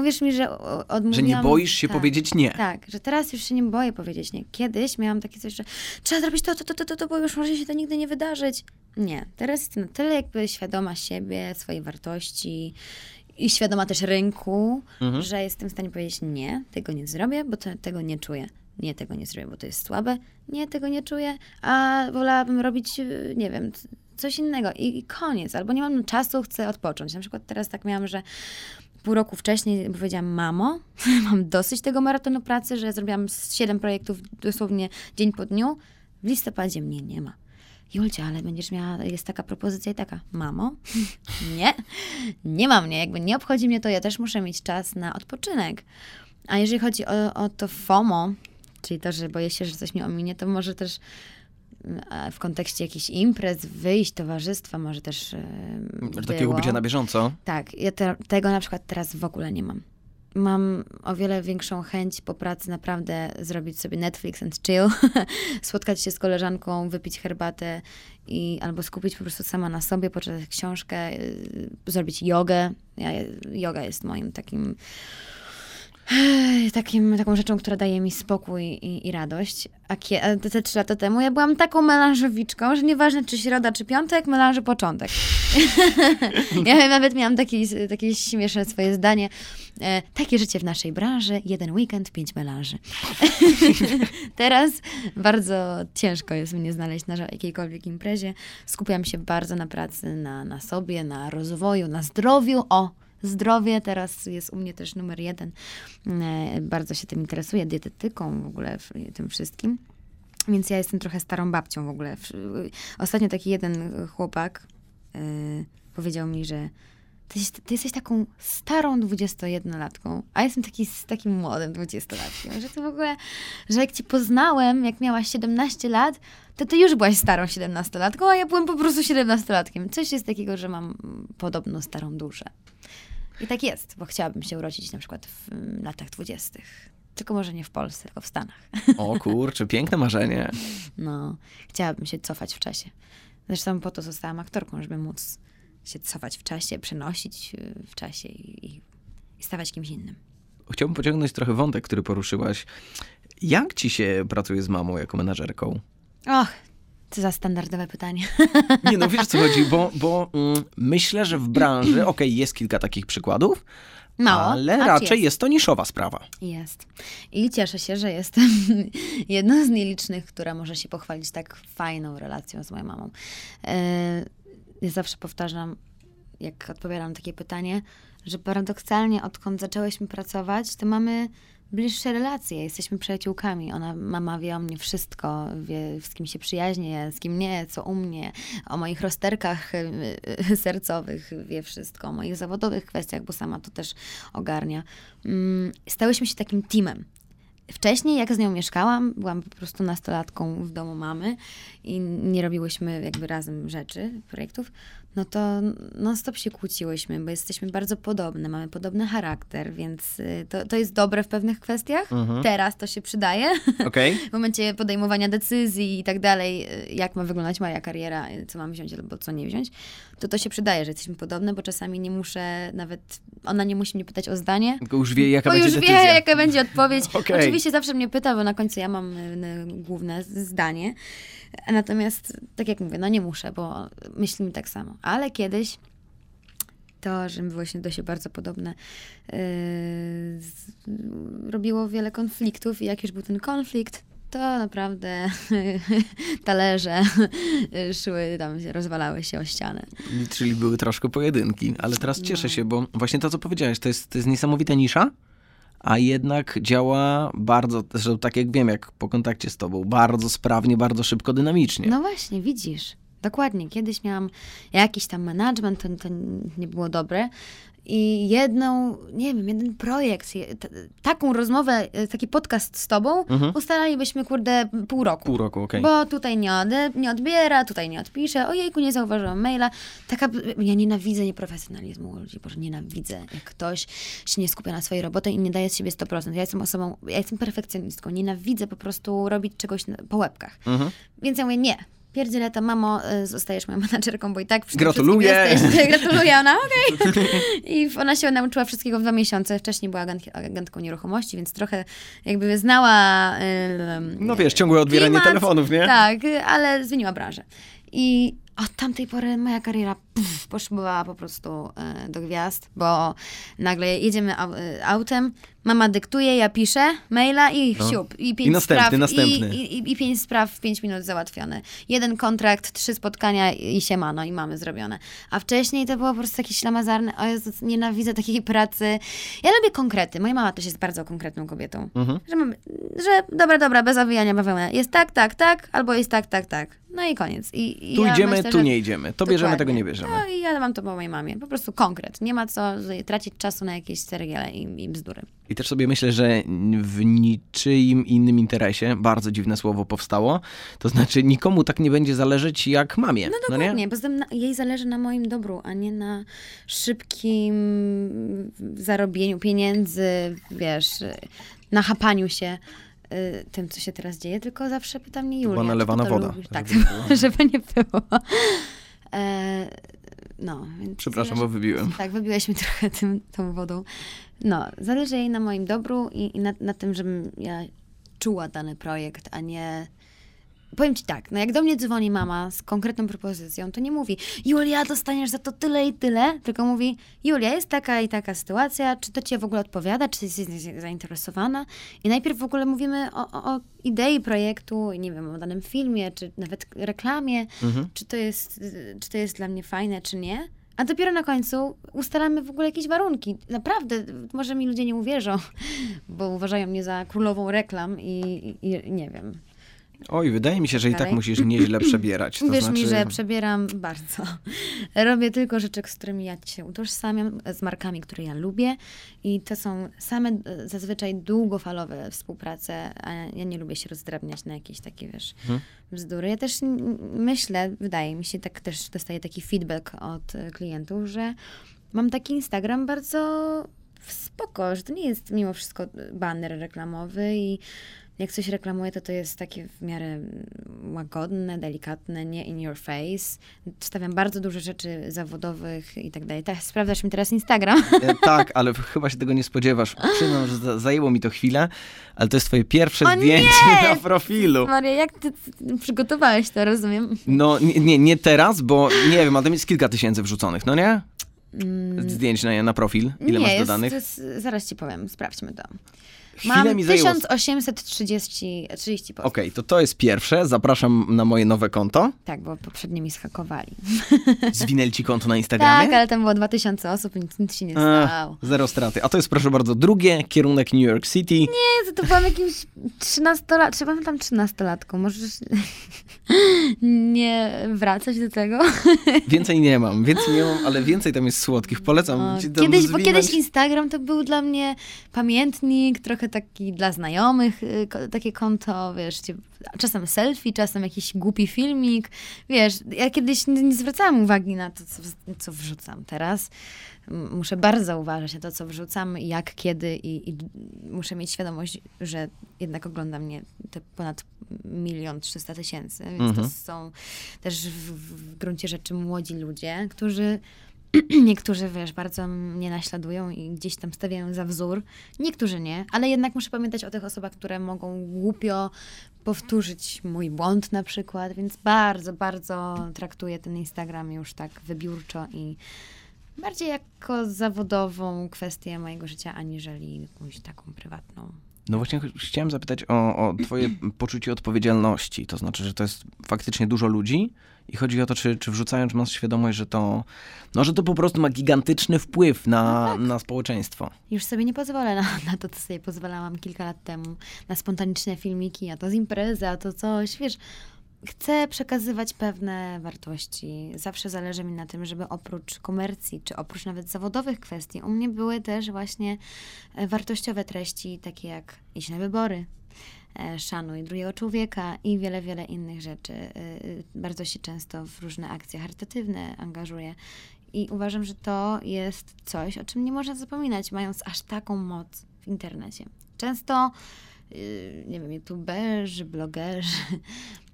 Uwierz mi, że odmówiłam... Że nie boisz się tak, powiedzieć nie. Tak, że teraz już się nie boję powiedzieć nie. Kiedyś miałam takie coś, że trzeba zrobić to, to, to, to, to, to bo już może się to nigdy nie wydarzyć. Nie, teraz jestem na tyle jakby świadoma siebie, swojej wartości i świadoma też rynku, mhm. że jestem w stanie powiedzieć nie, tego nie zrobię, bo to, tego nie czuję. Nie, tego nie zrobię, bo to jest słabe. Nie, tego nie czuję, a wolałabym robić, nie wiem, coś innego i, i koniec. Albo nie mam czasu, chcę odpocząć. Na przykład teraz tak miałam, że pół roku wcześniej powiedziałam, mamo, mam dosyć tego maratonu pracy, że zrobiłam siedem projektów dosłownie dzień po dniu. W listopadzie mnie nie ma. Julcia, ale będziesz miała, jest taka propozycja i taka, mamo, nie, nie ma mnie, jakby nie obchodzi mnie to, ja też muszę mieć czas na odpoczynek. A jeżeli chodzi o, o to FOMO, czyli to, że boję się, że coś mi ominie, to może też w kontekście jakichś imprez, wyjść, towarzystwa, może też. Było. Takiego bycia na bieżąco? Tak, ja te, tego na przykład teraz w ogóle nie mam. Mam o wiele większą chęć po pracy naprawdę zrobić sobie Netflix and chill, spotkać się z koleżanką, wypić herbatę i albo skupić po prostu sama na sobie, poczytać książkę, y, zrobić jogę. Ja, yoga jest moim takim takim, taką rzeczą, która daje mi spokój i, i radość. A, kie, te, trzy lata temu ja byłam taką melanżowiczką, że nieważne czy środa, czy piątek, melanży początek. ja nawet miałam takie, takie śmieszne swoje zdanie. E, takie życie w naszej branży, jeden weekend, pięć melanży. Teraz bardzo ciężko jest mnie znaleźć na jakiejkolwiek imprezie. Skupiam się bardzo na pracy, na, na sobie, na rozwoju, na zdrowiu. O! Zdrowie teraz jest u mnie też numer jeden. E, bardzo się tym interesuję, dietetyką w ogóle, tym wszystkim. Więc ja jestem trochę starą babcią w ogóle. Ostatnio taki jeden chłopak yy, powiedział mi, że ty, ty, jesteś taką starą 21-latką, a jestem taki, takim młodym 20-latkiem. Że to w ogóle, że jak cię poznałem, jak miałaś 17 lat, to ty już byłaś starą 17-latką, a ja byłem po prostu 17-latkiem. Coś jest takiego, że mam podobno starą duszę. I tak jest, bo chciałabym się urodzić na przykład w mm, latach dwudziestych. Tylko może nie w Polsce, tylko w Stanach. O kurczę, piękne marzenie. No, chciałabym się cofać w czasie. Zresztą po to zostałam aktorką, żeby móc się cofać w czasie, przenosić y, w czasie i, i, i stawać kimś innym. Chciałbym pociągnąć trochę wątek, który poruszyłaś. Jak ci się pracuje z mamą jako menadżerką? Och, co za standardowe pytanie. Nie, no wiesz co chodzi, bo, bo mm, myślę, że w branży, okej, okay, jest kilka takich przykładów, Mało, ale raczej jest. jest. to niszowa sprawa. Jest. I cieszę się, że jestem jedną z nielicznych, która może się pochwalić tak fajną relacją z moją mamą. E, ja zawsze powtarzam, jak odpowiadam takie pytanie, że paradoksalnie odkąd zaczęłyśmy pracować, to mamy bliższe relacje, jesteśmy przyjaciółkami. Ona, mama wie o mnie wszystko, wie z kim się przyjaźnię, z kim nie, co u mnie, o moich rozterkach y, y, sercowych wie wszystko, o moich zawodowych kwestiach, bo sama to też ogarnia. Mm, stałyśmy się takim teamem. Wcześniej, jak z nią mieszkałam, byłam po prostu nastolatką w domu mamy i nie robiłyśmy jakby razem rzeczy, projektów, no to non-stop się kłóciłyśmy, bo jesteśmy bardzo podobne, mamy podobny charakter, więc y, to, to jest dobre w pewnych kwestiach. Mhm. Teraz to się przydaje. Okay. w momencie podejmowania decyzji i tak dalej, y, jak ma wyglądać moja kariera, co mam wziąć albo co nie wziąć, to to się przydaje, że jesteśmy podobne, bo czasami nie muszę nawet, ona nie musi mnie pytać o zdanie. Tylko już wie, jaka bo będzie już decyzja. wie, jaka będzie odpowiedź. Okay. Oczywiście zawsze mnie pyta, bo na końcu ja mam główne zdanie. Natomiast, tak jak mówię, no nie muszę, bo myślimy tak samo. Ale kiedyś to, że byłyśmy do siebie bardzo podobne, yy, z, robiło wiele konfliktów i jak już był ten konflikt, to naprawdę talerze szły, tam się rozwalały się o ścianę. Czyli były troszkę pojedynki, ale teraz cieszę no. się, bo właśnie to, co powiedziałeś, to jest, to jest niesamowita nisza, a jednak działa bardzo, zresztą tak jak wiem, jak po kontakcie z tobą, bardzo sprawnie, bardzo szybko, dynamicznie. No właśnie, widzisz. Dokładnie. Kiedyś miałam jakiś tam management, to, to nie było dobre, i jedną, nie wiem, jeden projekt, taką rozmowę, e, taki podcast z tobą mhm. ustalalibyśmy, kurde, pół roku. Pół roku, okej. Okay. Bo tutaj nie, ode, nie odbiera, tutaj nie odpisze, ojejku, nie zauważyłam maila. Taka, ja nienawidzę nieprofesjonalizmu ludzi, bo nienawidzę, jak ktoś się nie skupia na swojej robocie i nie daje z siebie 100%. Ja jestem osobą, ja jestem perfekcjonistką, nienawidzę po prostu robić czegoś po łebkach. Mhm. Więc ja mówię, nie, pierdzielę to, mamo, y, zostajesz moją menadżerką, bo i tak Gratuluję. Jesteś. Gratuluję, ona, okej. Okay. I ona się nauczyła wszystkiego w dwa miesiące. Wcześniej była agent, agentką nieruchomości, więc trochę jakby znała... Y, no wiesz, ciągłe odbieranie klimat, telefonów, nie? Tak, ale zmieniła branżę. I od tamtej pory moja kariera puf, poszła po prostu e, do gwiazd, bo nagle jedziemy autem, Mama dyktuje, ja piszę maila i no. siup. I pięć I następny, spraw, następny. I, i, I, pięć spraw w pięć minut załatwione. Jeden kontrakt, trzy spotkania i siemano i mamy zrobione. A wcześniej to było po prostu jakieś ślamazarne, o Jezus, nienawidzę takiej pracy. Ja lubię konkrety. Moja mama też jest bardzo konkretną kobietą. Mhm. Że, mamy, że dobra, dobra, bez awijania bawełny. Jest tak, tak, tak, albo jest tak, tak, tak. No i koniec. I tu ja idziemy, myślę, tu nie idziemy. To bierzemy, tego nie bierzemy. No i ja mam to po mojej mamie. Po prostu konkret. Nie ma co tracić czasu na jakieś ceregiele i, i bzdury. I też sobie myślę, że w niczyim innym interesie, bardzo dziwne słowo powstało, to znaczy nikomu tak nie będzie zależeć jak mamie. No dokładnie, no poza tym jej zależy na moim dobru, a nie na szybkim zarobieniu pieniędzy, wiesz, na chapaniu się y, tym, co się teraz dzieje, tylko zawsze pyta mnie Julia. Była nalewana woda. Lubisz? Tak, żeby nie było. E, no, Przepraszam, bo wybiłem. Tak, wybiłeś mi trochę tym, tą wodą. No, zależy jej na moim dobru i, i na, na tym, żebym ja czuła dany projekt, a nie powiem ci tak, no jak do mnie dzwoni mama z konkretną propozycją, to nie mówi, Julia, dostaniesz za to tyle i tyle, tylko mówi, Julia, jest taka i taka sytuacja, czy to ci w ogóle odpowiada, czy jesteś zainteresowana? I najpierw w ogóle mówimy o, o, o idei projektu, nie wiem, o danym filmie, czy nawet reklamie, mhm. czy, to jest, czy to jest dla mnie fajne, czy nie. A dopiero na końcu ustalamy w ogóle jakieś warunki. Naprawdę, może mi ludzie nie uwierzą, bo uważają mnie za królową reklam i, i, i nie wiem. Oj, wydaje mi się, że i tak musisz nieźle przebierać. To Wierz znaczy... mi, że przebieram bardzo. Robię tylko rzeczy, z którymi ja się utożsamiam, z markami, które ja lubię i to są same e, zazwyczaj długofalowe współprace, a ja nie lubię się rozdrabniać na jakieś takie, wiesz, hmm. bzdury. Ja też myślę, wydaje mi się, tak też dostaję taki feedback od e, klientów, że mam taki Instagram bardzo spoko, że to nie jest mimo wszystko banner reklamowy i jak coś reklamuję, to to jest takie w miarę łagodne, delikatne, nie in your face. Stawiam bardzo dużo rzeczy zawodowych i tak dalej. Tak, sprawdzasz mi teraz Instagram. E, tak, ale chyba się tego nie spodziewasz. Przyznam, że zajęło mi to chwilę, ale to jest twoje pierwsze o zdjęcie nie! na profilu. Maria, jak ty przygotowałeś to, rozumiem? No nie, nie, nie teraz, bo nie wiem, ale tam jest kilka tysięcy wrzuconych, no nie? Mm. Zdjęć na, na profil. Ile nie, masz dodanych? Jest, jest, zaraz ci powiem, sprawdźmy to. Mam mi 1830 30 Okej, okay, to to jest pierwsze. Zapraszam na moje nowe konto. Tak, bo poprzednie mi schakowali. Zwinęli ci konto na Instagramie? Tak, ale tam było 2000 osób i nic, nic się nie stało. zero straty. A to jest, proszę bardzo, drugie, kierunek New York City. Nie, to, byłam jakimś 13-latką, trzeba tam 13-latką. Możesz nie wracać do tego? Więcej nie mam, więcej nie mam, ale więcej tam jest słodkich. Polecam ci kiedyś, Bo kiedyś Instagram to był dla mnie pamiętnik, trochę trochę taki dla znajomych, y, takie konto, wiesz, czasem selfie, czasem jakiś głupi filmik, wiesz, ja kiedyś nie, nie zwracałam uwagi na to, co, co wrzucam teraz. Muszę bardzo uważać na to, co wrzucam, jak, kiedy i, i muszę mieć świadomość, że jednak ogląda mnie te ponad milion trzysta tysięcy, więc mhm. to są też w, w gruncie rzeczy młodzi ludzie, którzy Niektórzy, wiesz, bardzo mnie naśladują i gdzieś tam stawiają za wzór. Niektórzy nie, ale jednak muszę pamiętać o tych osobach, które mogą głupio powtórzyć mój błąd na przykład, więc bardzo, bardzo traktuję ten Instagram już tak wybiórczo i bardziej jako zawodową kwestię mojego życia, aniżeli jakąś taką prywatną. No właśnie chciałem zapytać o, o twoje poczucie odpowiedzialności. To znaczy, że to jest faktycznie dużo ludzi, i chodzi o to, czy, czy wrzucając masz świadomość, że to, no, że to po prostu ma gigantyczny wpływ na, no tak. na społeczeństwo. Już sobie nie pozwolę na, na to, co sobie pozwalałam kilka lat temu, na spontaniczne filmiki, a to z imprezy, a to coś, wiesz, chcę przekazywać pewne wartości. Zawsze zależy mi na tym, żeby oprócz komercji, czy oprócz nawet zawodowych kwestii, u mnie były też właśnie e, wartościowe treści, takie jak iść na wybory, szanuj drugiego człowieka i wiele, wiele innych rzeczy. E, e, bardzo się często w różne akcje charytatywne angażuję. I uważam, że to jest coś, o czym nie można zapominać, mając aż taką moc w internecie. Często nie wiem, youtuberzy, blogerzy,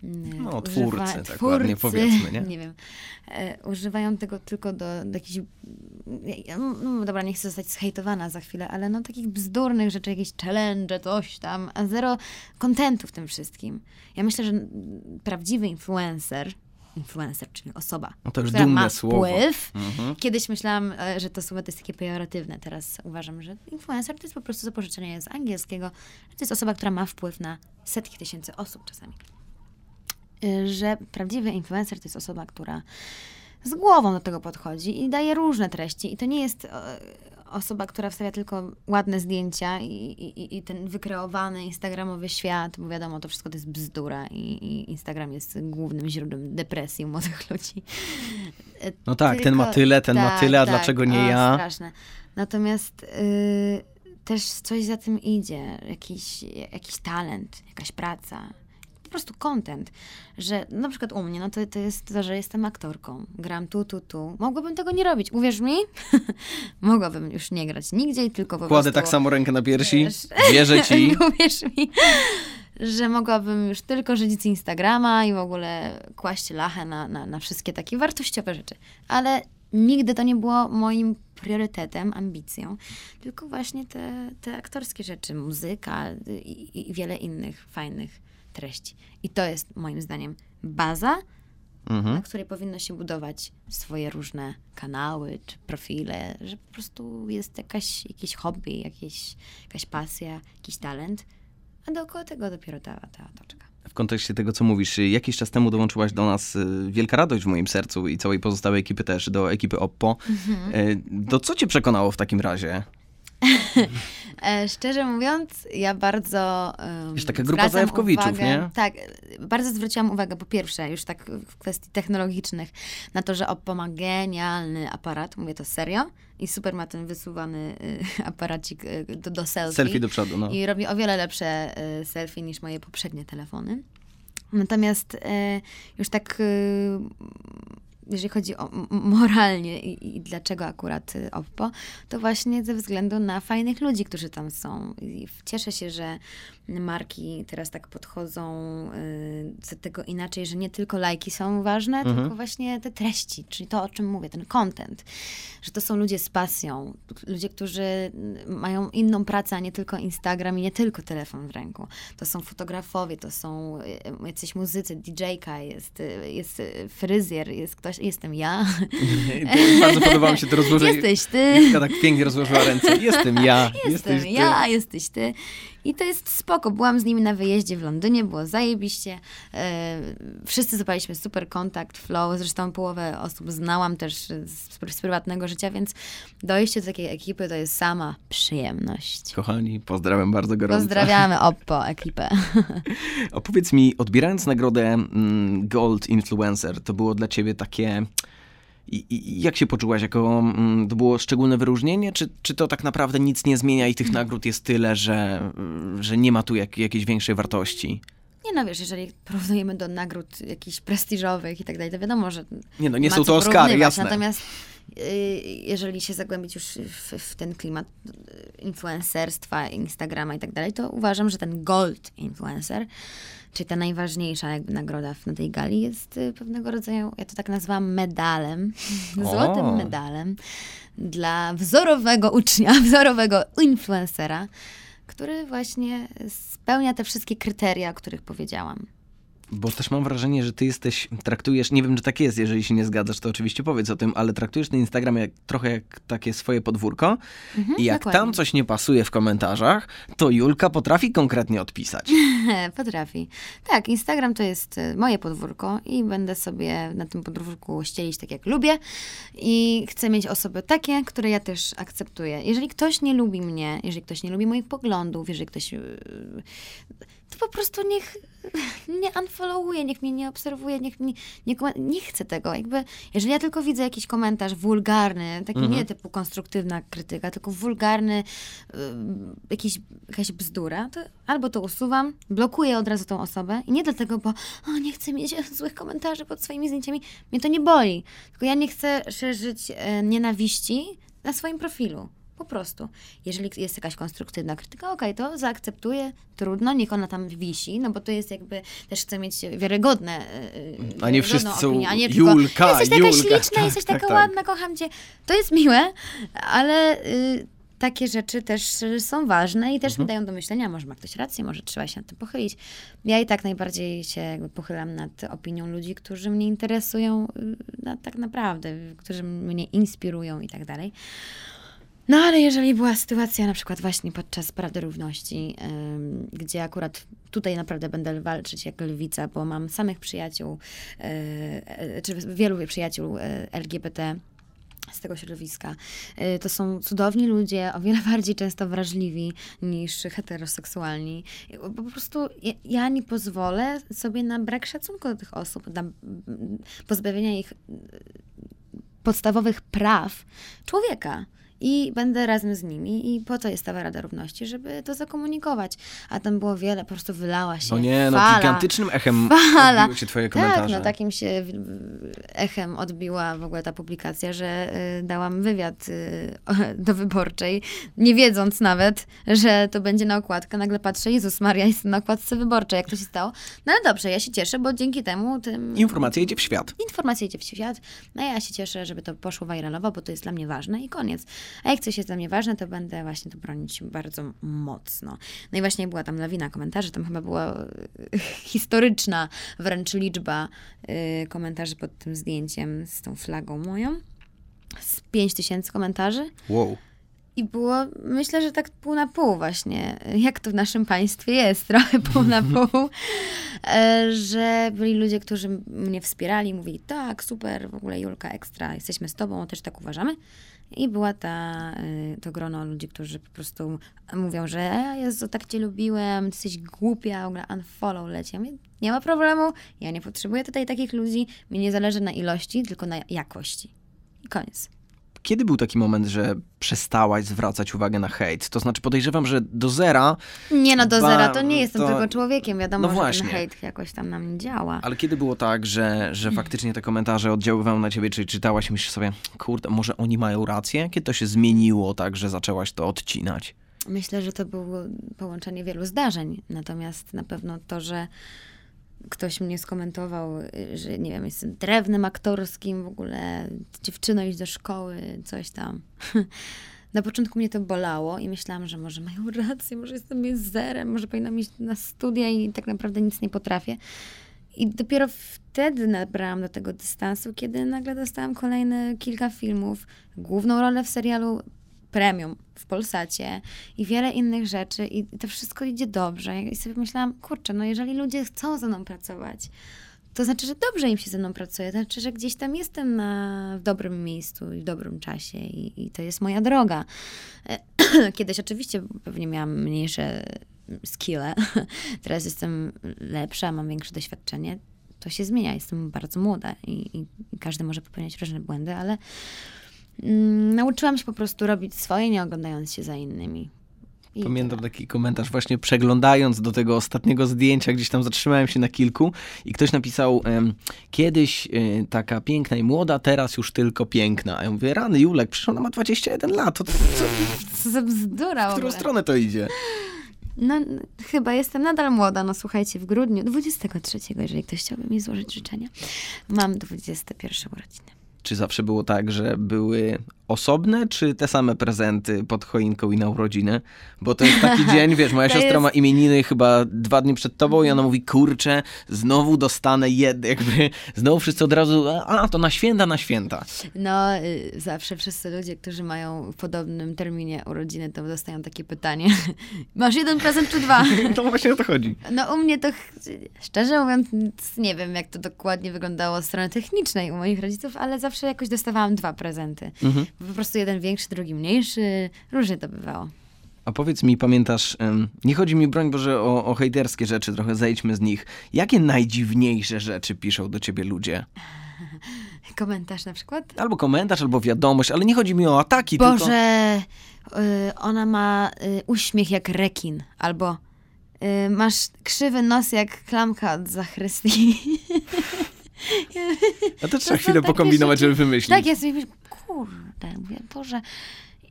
no, twórcy, używa, tak twórcy, ładnie powiedzmy, nie? Nie wiem. E, używają tego tylko do, do jakichś, no, no, dobra, nie chcę zostać zhejtowana za chwilę, ale no takich bzdurnych rzeczy, jakieś challenge, coś tam, a zero kontentu w tym wszystkim. Ja myślę, że prawdziwy influencer, influencer, czyli osoba, no to już która ma słowo. wpływ. Mhm. Kiedyś myślałam, e, że to słowo to jest takie pejoratywne. Teraz uważam, że influencer to jest po prostu zapożyczenie z angielskiego. To jest osoba, która ma wpływ na setki tysięcy osób czasami. Y, że prawdziwy influencer to jest osoba, która z głową do tego podchodzi i daje różne treści. I to nie jest e, osoba, która wstawia tylko ładne zdjęcia i, i, i ten wykreowany instagramowy świat, bo wiadomo, to wszystko to jest bzdura i, i Instagram jest głównym źródłem depresji u młodych ludzi. No tak, tylko, ten ma tyle, ten tak, ma tyle, a tak, dlaczego nie o, ja? Straszne. Natomiast y, też coś za tym idzie, jakiś, jakiś talent, jakaś praca, prostu content, że na przykład u mnie, no to, to jest to, że jestem aktorką, gram tu, tu, tu. Mogłabym tego nie robić, uwierz mi? Mogłabym już nie grać nigdzie, tylko po Kładę tak samo rękę na piersi, wiesz, wierzę ci. uwierz mi że mogłabym już tylko żyć z Instagrama i w ogóle kłaść lachę na, na, na wszystkie takie wartościowe rzeczy. Ale nigdy to nie było moim priorytetem, ambicją, tylko właśnie te, te aktorskie rzeczy, muzyka i, i wiele innych fajnych treści. I to jest moim zdaniem baza, mhm. na której powinno się budować swoje różne kanały czy profile, że po prostu jest jakaś, jakieś hobby, jakieś, jakaś pasja, jakiś talent, a dookoła tego dopiero ta, ta otoczka. W kontekście tego, co mówisz, jakiś czas temu dołączyłaś do nas y, wielka radość w moim sercu i całej pozostałej ekipy też, do ekipy Oppo. Mhm. Y, do co cię przekonało w takim razie? E, szczerze mówiąc, ja bardzo. Um, Jest taka grupa zajawkowiczów, uwagę, nie? Tak, bardzo zwróciłam uwagę, po pierwsze, już tak w kwestii technologicznych, na to, że Oppo ma genialny aparat, mówię to serio, i super ma ten wysuwany y, aparacik y, do, do selfie. Selfie do przodu, no. I robi o wiele lepsze y, selfie niż moje poprzednie telefony. Natomiast y, już tak y, jeżeli chodzi o moralnie i, i, dlaczego akurat y, Oppo, to właśnie ze względu na fajnych ludzi, którzy tam są. I cieszę się, że marki teraz tak podchodzą y, do tego inaczej, że nie tylko lajki są ważne, mhm. tylko właśnie te treści, czyli to, o czym mówię, ten content. Że to są ludzie z pasją, ludzie, którzy mają inną pracę, a nie tylko Instagram i nie tylko telefon w ręku. To są fotografowie, to są y, jacyś muzycy, DJ-ka, jest, jest fryzjer, jest ktoś, jestem ja. Bardzo podobało mi się to rozłożenie. Jesteś ty. Jutka tak pięknie rozłożyła ręce. Jestem ja. Jestem jesteś ja, ty. jesteś ty. I to jest spoko. Byłam z nimi na wyjeździe w Londynie, było zajebiście. E, wszyscy zapaliśmy super kontakt, flow. Zresztą połowę osób znałam też z, z prywatnego życia, więc dojście do takiej ekipy to jest sama przyjemność. Kochani, pozdrawiam bardzo gorąco. Pozdrawiamy Oppo ekipę. Opowiedz mi, odbierając nagrodę mm, Gold Influencer, to było dla ciebie takie i, I, jak się poczułaś? Jako, mm, to było szczególne wyróżnienie, czy, czy to tak naprawdę nic nie zmienia i tych mm. nagród jest tyle, że, że nie ma tu jak, jakiejś większej wartości? Nie no, wiesz, jeżeli porównujemy do nagród jakichś prestiżowych i tak dalej, to wiadomo, że Nie no, nie są to Oscary, jasne. Natomiast y, jeżeli się zagłębić już w, w, ten klimat influencerstwa, Instagrama i tak dalej, to uważam, że ten gold influencer Czyli ta najważniejsza jakby nagroda na tej gali jest y, pewnego rodzaju, ja to tak nazywam medalem, złotym medalem dla wzorowego ucznia, wzorowego influencera, który właśnie spełnia te wszystkie kryteria, o których powiedziałam. Bo też mam wrażenie, że ty jesteś, traktujesz, nie wiem, czy tak jest, jeżeli się nie zgadzasz, to oczywiście powiedz o tym, ale traktujesz ten Instagram jak, trochę jak takie swoje podwórko mhm, i jak dokładnie. tam coś nie pasuje w komentarzach, to Julka potrafi konkretnie odpisać. potrafi. Tak, Instagram to jest e, moje podwórko i będę sobie na tym podwórku ścielić tak jak lubię i chcę mieć osoby takie, które ja też akceptuję. Jeżeli ktoś nie lubi mnie, jeżeli ktoś nie lubi moich poglądów, jeżeli ktoś... E, to po prostu niech nie unfollowuje, niech mnie nie obserwuje, niech mnie nie, nie chcę tego. Jakby, jeżeli ja tylko widzę jakiś komentarz wulgarny, taki mhm. nie typu konstruktywna krytyka, tylko wulgarny, y, jakiś, jakaś bzdura, to albo to usuwam, blokuję od razu tą osobę i nie dlatego, bo o, nie chcę mieć złych komentarzy pod swoimi zdjęciami. Mnie to nie boli. Tylko ja nie chcę szerzyć e, nienawiści na swoim profilu. Po prostu. Jeżeli jest jakaś konstruktywna krytyka, okej, okay, to zaakceptuję, trudno, niech ona tam wisi, no bo to jest jakby, też chcę mieć wiarygodne A nie wszyscy opinię, a nie Julka, tylko, jesteś taka Julka, śliczna, tak, jesteś tak, taka tak. ładna, kocham cię. To jest miłe, ale... Y, takie rzeczy też są ważne i też Mhm. mi dają do myślenia, może ma ktoś rację, może trzeba się nad tym pochylić. Ja i tak najbardziej się pochylam nad opinią ludzi, którzy mnie interesują y, na, tak naprawdę, którzy mnie inspirują i tak dalej. No ale jeżeli była sytuacja na przykład właśnie podczas Parady Równości, gdzie akurat tutaj naprawdę będę walczyć jak lwica, bo mam samych przyjaciół, y, y, czy wielu przyjaciół y, LGBT, z tego środowiska. To są cudowni ludzie, o wiele bardziej często wrażliwi niż heteroseksualni. Po prostu ja, ja nie pozwolę sobie na brak szacunku do tych osób, na pozbawienia ich podstawowych praw człowieka. I będę razem z nimi. I po to jest ta Rada Równości, żeby to zakomunikować. A tam było wiele, po prostu wylała się No nie, no fala. gigantycznym echem Fala. odbiły się twoje Tak, komentarze. no takim się echem odbiła w ogóle ta publikacja, że y, dałam wywiad y, do wyborczej, nie wiedząc nawet, że to będzie na okładkę. Nagle patrzę, Jezus Maria, jestem na okładce wyborczej, jak to się stało. No ale dobrze, ja się cieszę, bo dzięki temu tym... Informacja idzie w świat. Informacja idzie w świat, no ja się cieszę, żeby to poszło viralowo, bo to jest dla mnie ważne i koniec. A jak coś jest dla mnie ważne, to będę właśnie to bronić bardzo mocno. No i właśnie była tam lawina komentarzy, tam chyba była e, historyczna wręcz liczba e, komentarzy pod tym zdjęciem z tą flagą moją. Z 5 tysięcy komentarzy. Wow. I było, myślę, że tak pół na pół właśnie, jak to w naszym państwie jest, trochę pół na pół, e, że byli ludzie, którzy mnie wspierali, mówili, tak, super, w ogóle Julka, ekstra, jesteśmy z tobą, też tak uważamy. I była ta, y, to grono ludzi, którzy po prostu mówią, że "E, Jezu, tak cię lubiłem, ty jesteś głupia, w ogóle unfollow leci. Ja mówię, nie ma problemu, ja nie potrzebuję tutaj takich ludzi, mi nie zależy na ilości, tylko na jakości. I koniec. Kiedy był taki moment, że przestałaś zwracać uwagę na hejt? To znaczy podejrzewam, że do zera, Nie no, do Ba- zera to nie jestem to- tylko człowiekiem. Wiadomo, No że właśnie. ten hejt jakoś tam na mnie działa. ale kiedy było tak, że, że faktycznie te komentarze oddziaływały na ciebie, czyli czytałaś i myślisz sobie, kurde, może oni mają rację? Kiedy to się zmieniło tak, że zaczęłaś to odcinać? Myślę, że to było połączenie wielu zdarzeń. Natomiast na pewno to, że ktoś mnie skomentował, że nie wiem, jestem drewnem aktorskim w ogóle, dziewczyno iść do szkoły, coś tam. Na początku mnie to bolało i myślałam, że może mają rację, może jestem mizerem, może powinnam iść na studia i tak naprawdę nic nie potrafię. I dopiero wtedy nabrałam do tego dystansu, kiedy nagle dostałam kolejne kilka filmów, główną rolę w serialu premium w Polsacie i wiele innych rzeczy i to wszystko idzie dobrze. I sobie myślałam, kurczę, no jeżeli ludzie chcą ze mną pracować, to znaczy, że dobrze im się ze mną pracuje, to znaczy, że gdzieś tam jestem na, w dobrym miejscu i w dobrym czasie i, i to jest moja droga. Kiedyś oczywiście pewnie miałam mniejsze skille, teraz jestem lepsza, mam większe doświadczenie. To się zmienia, jestem bardzo młoda i, i, każdy może popełniać różne błędy, ale nauczyłam się po prostu robić swoje, nie oglądając się za innymi. I Pamiętam taki komentarz właśnie przeglądając do tego ostatniego zdjęcia, gdzieś tam zatrzymałem się na kilku i ktoś napisał kiedyś y, taka piękna i młoda, teraz już tylko piękna. A ja mówię, rany Julek, przecież ona ma 21 lat, to, to, co, Co za bzdura w którą stronę to idzie? No, chyba jestem nadal młoda. No słuchajcie, w grudniu 23, jeżeli ktoś chciałby mi złożyć życzenia, mam 21 urodziny. Czy zawsze było tak, że były osobne, czy te same prezenty pod choinką i na urodziny? Bo to jest taki dzień, wiesz, moja To siostra jest- ma imieniny chyba dwa dni przed tobą i ona mówi, kurczę, znowu dostanę jed, jakby, znowu wszyscy od razu, a to na święta, na święta. No, y, zawsze wszyscy ludzie, którzy mają w podobnym terminie urodziny, to dostają takie pytanie. Masz jeden prezent czy dwa? To właśnie o to chodzi. No u mnie to, szczerze mówiąc, nie wiem, jak to dokładnie wyglądało od strony technicznej u moich rodziców, ale zawsze jakoś dostawałam dwa prezenty. Mhm. Po prostu jeden większy, drugi mniejszy. Różnie to bywało. A powiedz mi, pamiętasz, nie chodzi mi, broń Boże, o, o hejterskie rzeczy, trochę zejdźmy z nich. Jakie najdziwniejsze rzeczy piszą do ciebie ludzie? Komentarz na przykład? Albo komentarz, albo wiadomość, ale nie chodzi mi o ataki, tylko... Boże, y, ona ma y, uśmiech jak rekin, albo y, masz krzywy nos jak klamka od zachrystii. A to To trzeba są chwilę pokombinować, rzeczy- żeby wymyślić. tak, ja sobie myślę, kurde, mówię, Boże,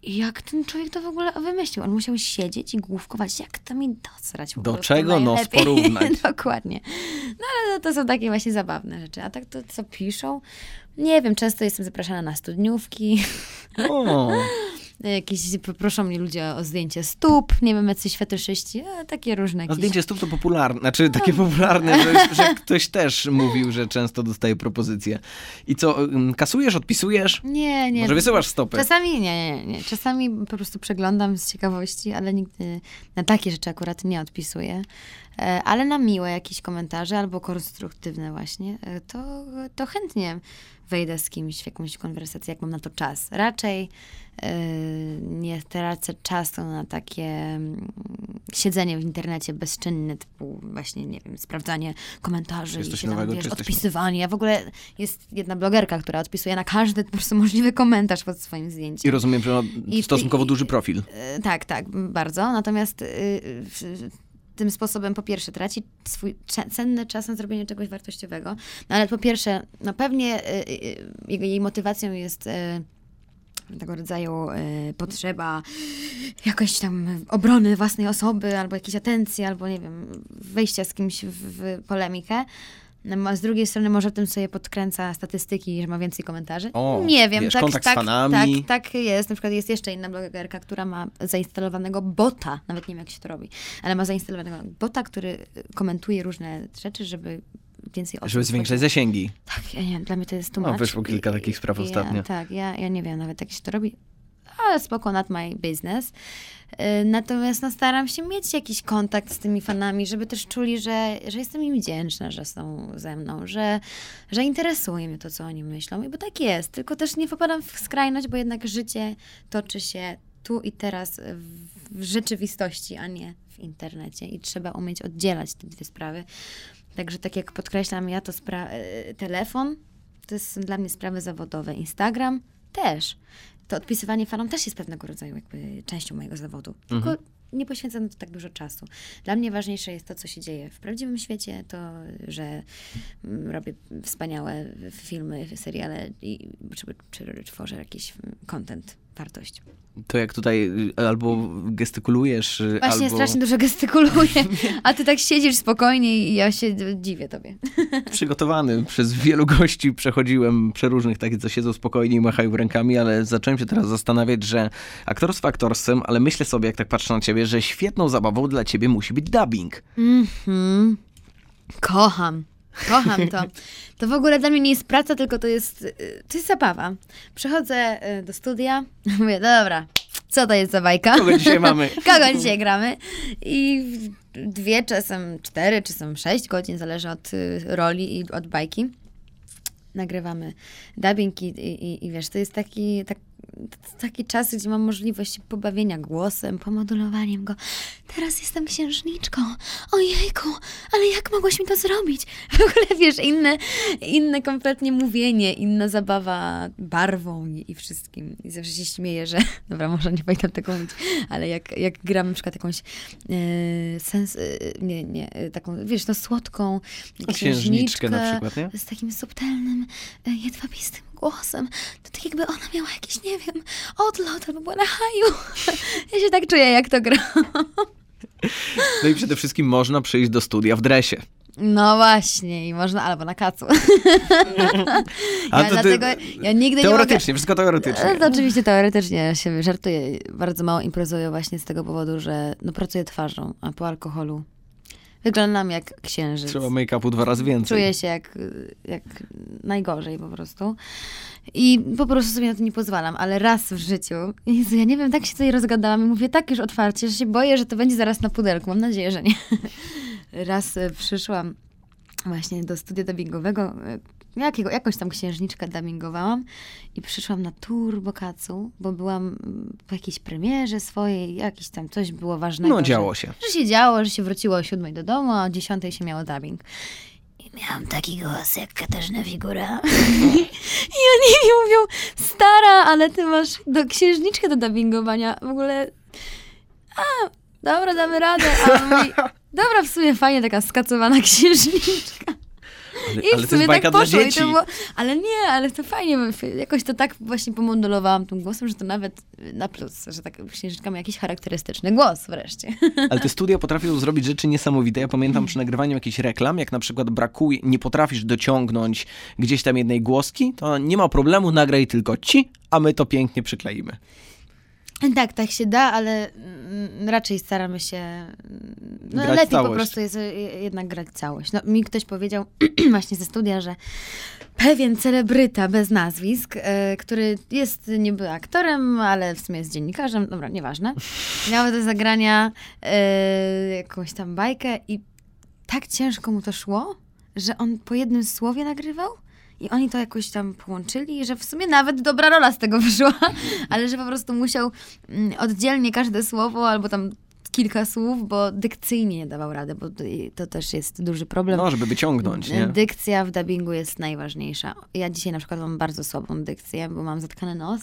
jak ten człowiek to w ogóle wymyślił? On musiał siedzieć i główkować, jak to mi docrać. Do czego nos porównać? Dokładnie. No ale to, to są takie właśnie zabawne rzeczy. A tak to, co piszą? Nie wiem, często jestem zapraszana na studniówki. O. Jakieś, proszą mnie ludzie o zdjęcie stóp, nie wiem, jacyś fetyszyści, a takie różne. Jakieś... A zdjęcie stóp to popularne, znaczy takie no. popularne, że, że, ktoś też mówił, że często dostaje propozycje. I co, kasujesz, odpisujesz? Nie, nie. Może wysyłasz stopy? Czasami nie, nie, nie. Czasami po prostu przeglądam z ciekawości, ale nigdy na takie rzeczy akurat nie odpisuję. E, ale na miłe jakieś komentarze albo konstruktywne właśnie, e, to, to chętnie wejdę z kimś w jakąś konwersację, jak mam na to czas. Raczej yy, nie tracę czasu na takie mm, siedzenie w internecie bezczynne, typu właśnie, nie wiem, sprawdzanie komentarzy i się tam, wiesz, odpisywanie. Ja w ogóle jest jedna blogerka, która odpisuje na każdy po prostu możliwy komentarz pod swoim zdjęciem. I rozumiem, że ma stosunkowo I, duży profil. Yy, tak, tak, bardzo. Natomiast yy, tym sposobem po pierwsze traci swój cenny czas na zrobienie czegoś wartościowego, no ale po pierwsze, no pewnie y, y, y, jej motywacją jest tego rodzaju potrzeba jakoś tam obrony własnej osoby, albo jakiejś atencji, albo nie wiem, wejścia z kimś w, w polemikę. No, a z drugiej strony może tym sobie podkręca statystyki, że ma więcej komentarzy. O, nie wiem, wiesz, tak, kontakt tak, z fanami. tak, tak jest. Na przykład jest jeszcze inna blogerka, która ma zainstalowanego bota, nawet nie wiem jak się to robi, ale ma zainstalowanego bota, który komentuje różne rzeczy, żeby więcej osób. Żeby zwiększać zasięgi. Tak, ja nie wiem, dla mnie to jest tłumacz. No, wyszło kilka takich spraw ja, ostatnio. Tak, ja, ja nie wiem nawet jak się to robi ale spoko, not my business. Y, natomiast no, staram się mieć jakiś kontakt z tymi fanami, żeby też czuli, że, że jestem im wdzięczna, że są ze mną, że, że interesuje mnie to, co oni myślą. I bo tak jest, tylko też nie popadam w skrajność, bo jednak życie toczy się tu i teraz w rzeczywistości, a nie w internecie. I trzeba umieć oddzielać te dwie sprawy. Także tak jak podkreślam, ja to y, telefon to jest dla mnie sprawy zawodowe. Instagram też to odpisywanie fanom też jest pewnego rodzaju jakby częścią mojego zawodu. Tylko mhm. nie poświęcam na to tak dużo czasu. Dla mnie ważniejsze jest to, co się dzieje w prawdziwym świecie, to, że mm, robię wspaniałe filmy, seriale i czy, czy tworzę jakiś content, To jak tutaj y, albo gestykulujesz, y, Właśnie albo... strasznie dużo gestykuluję, a ty tak siedzisz spokojnie i ja się dziwię tobie. Przygotowany. Przez wielu gości przechodziłem przeróżnych takich, co siedzą spokojnie i machają rękami, ale zacząłem się teraz zastanawiać, że aktorstwo aktorsem, ale myślę sobie, jak tak patrzę na ciebie, że świetną zabawą dla ciebie musi być dubbing. Mhm. Kocham. Kocham to. To w ogóle dla mnie nie jest praca, tylko to jest, y, to jest zabawa. Przychodzę y, do studia, mówię, dobra, co to jest za bajka? Kogo dzisiaj mamy? Kogo dzisiaj gramy? I dwie, czasem cztery, czasem sześć godzin, zależy od y, roli i od bajki. Nagrywamy dubbing i, i, i wiesz, to jest taki, tak, taki czas, gdzie mam możliwość pobawienia głosem, pomodulowaniem go. Teraz jestem księżniczką. Ojejku, ale jak mogłaś mi to zrobić? W ogóle, wiesz, inne, inne kompletnie mówienie, inna zabawa barwą i, i wszystkim. I zawsze się śmieję, że, dobra, może nie pamiętam tego mówić, ale jak, jak gram na przykład jakąś e, sens, e, nie, nie, taką, wiesz, no słodką księżniczkę, na przykład, nie? z takim subtelnym, e, jedwabistym głosem. To tak jakby ona miała jakiś, nie wiem, odlot albo była na haju. Ja się tak czuję, jak to gra. No i przede wszystkim można przyjść do studia w dresie. No właśnie, i można albo na kacu. ja to dlatego, ja nigdy teoretycznie, nie mogę... wszystko teoretycznie. No, oczywiście teoretycznie, się żartuję. Bardzo mało imprezuję właśnie z tego powodu, że no, pracuję twarzą, a po alkoholu Wyglądam jak księżyc. Trzeba make-upu dwa razy więcej. Czuję się jak, jak najgorzej po prostu. I po prostu sobie na to nie pozwalam, ale raz w życiu, Jezu, ja nie wiem, tak się tutaj rozgadałam i mówię tak już otwarcie, że się boję, że to będzie zaraz na pudelku. Mam nadzieję, że nie. raz e, przyszłam właśnie do studia dubbingowego, e, jakiego, jakąś tam księżniczkę dubbingowałam i przyszłam na turbokacu, bo byłam po jakiejś premierze swojej, jakiś tam coś było ważnego. No działo się. Że, że się działo, że się wróciło o siódmej do domu, a o dziesiątej się miało dubbing. I miałam taki głos jak Katarzyna Figura. I oni mi mówią, stara, ale ty masz do księżniczkę do dubbingowania. W ogóle, a, dobra, damy radę. A on mówi, dobra, w sumie fajnie taka skacowana księżniczka. I ale w sumie tak poszło. I to było, ale nie, ale to fajnie. Jakoś to tak właśnie pomodelowałam tym głosem, że to nawet na plus, że tak księżyczka ma jakiś charakterystyczny głos wreszcie. Ale te studia potrafią zrobić rzeczy niesamowite. Ja pamiętam przy nagrywaniu jakichś reklam, jak na przykład brakuje, nie potrafisz dociągnąć gdzieś tam jednej głoski, to nie ma problemu, nagraj tylko ci, a my to pięknie przykleimy. Tak, tak się da, ale mm, raczej staramy się. No, grać lepiej całość. po prostu jest jednak grać całość. No, mi ktoś powiedział właśnie ze studia, że pewien celebryta bez nazwisk, e, który jest niby aktorem, ale w sumie jest dziennikarzem, dobra, nieważne, miał do zagrania e, jakąś tam bajkę i tak ciężko mu to szło, że on po jednym słowie nagrywał i oni to jakoś tam połączyli, że w sumie nawet dobra rola z tego wyszła, ale że po prostu musiał mm, oddzielnie każde słowo albo tam kilka słów, bo dykcyjnie nie dawał rady, bo to też jest duży problem. No, żeby wyciągnąć, nie? Dykcja w dubbingu jest najważniejsza. Ja dzisiaj na przykład mam bardzo słabą dykcję, bo mam zatkany nos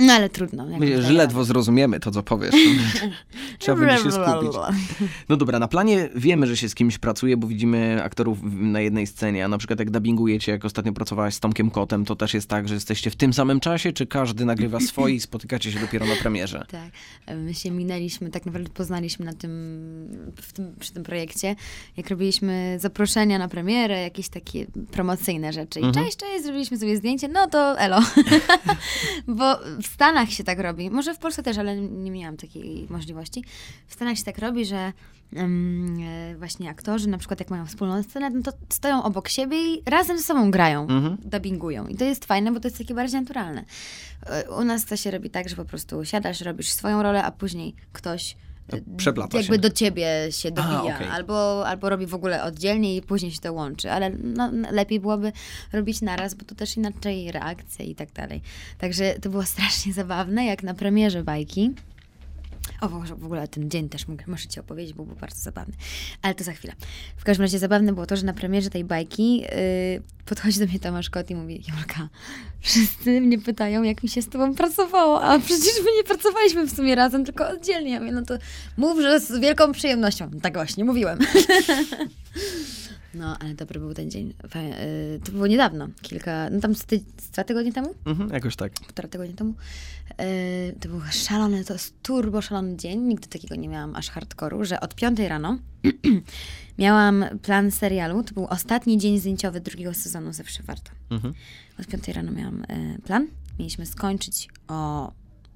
no ale trudno. Że ledwo zrozumiemy to, co powiesz. Trzeba będzie się skupić. No dobra, na planie wiemy, że się z kimś pracuje, bo widzimy aktorów na jednej scenie, a na przykład jak dubbingujecie, jak ostatnio pracowałaś z Tomkiem Kotem, to też jest tak, że jesteście w tym samym czasie, czy każdy nagrywa swoje i spotykacie się dopiero na premierze? Tak. My się minęliśmy, tak naprawdę poznaliśmy na tym, tym, przy tym projekcie, jak robiliśmy zaproszenia na premierę, jakieś takie promocyjne rzeczy. I mhm. cześć, cześć, zrobiliśmy sobie zdjęcie, no to elo. bo w Stanach się tak robi, może w Polsce też, ale nie miałam takiej możliwości. W Stanach się tak robi, że um, właśnie aktorzy, na przykład jak mają wspólną scenę, no to stoją obok siebie i razem ze sobą grają, mhm. dubbingują. I to jest fajne, bo to jest takie bardziej naturalne. E, u nas to się robi tak, że po prostu siadasz, robisz swoją rolę, a później ktoś Przeplata jakby się. do ciebie się dobija, A, okay. albo, albo robi w ogóle oddzielnie i później się to łączy, ale no, lepiej byłoby robić naraz, bo to też inaczej reakcja i tak dalej. Także to było strasznie zabawne, jak na premierze bajki. O, w ogóle ten dzień też muszę ci opowiedzieć, bo był bardzo zabawny. Ale to za chwilę. W każdym razie zabawne było to, że na premierze tej bajki yy, podchodzi do mnie Tomasz Kot i mówi, Jolka, wszyscy mnie pytają, jak mi się z tobą pracowało, a przecież my nie pracowaliśmy w sumie razem, tylko oddzielnie. Ja mówię, no to mów, że z wielką przyjemnością. Tak właśnie, mówiłem. No, ale dobry był ten dzień. Y, to było niedawno, kilka, no tam z, ty, z dwa tygodnie temu? Mhm, jakoś tak. Półtora tygodnia temu. Y, to był szalony, to jest turbo szalony dzień. Nigdy takiego nie miałam aż hardkoru, że od piątej rano miałam plan serialu. To był ostatni dzień zdjęciowy drugiego sezonu Zawsze Warto. Mhm. Od piątej rano miałam y, plan. Mieliśmy skończyć o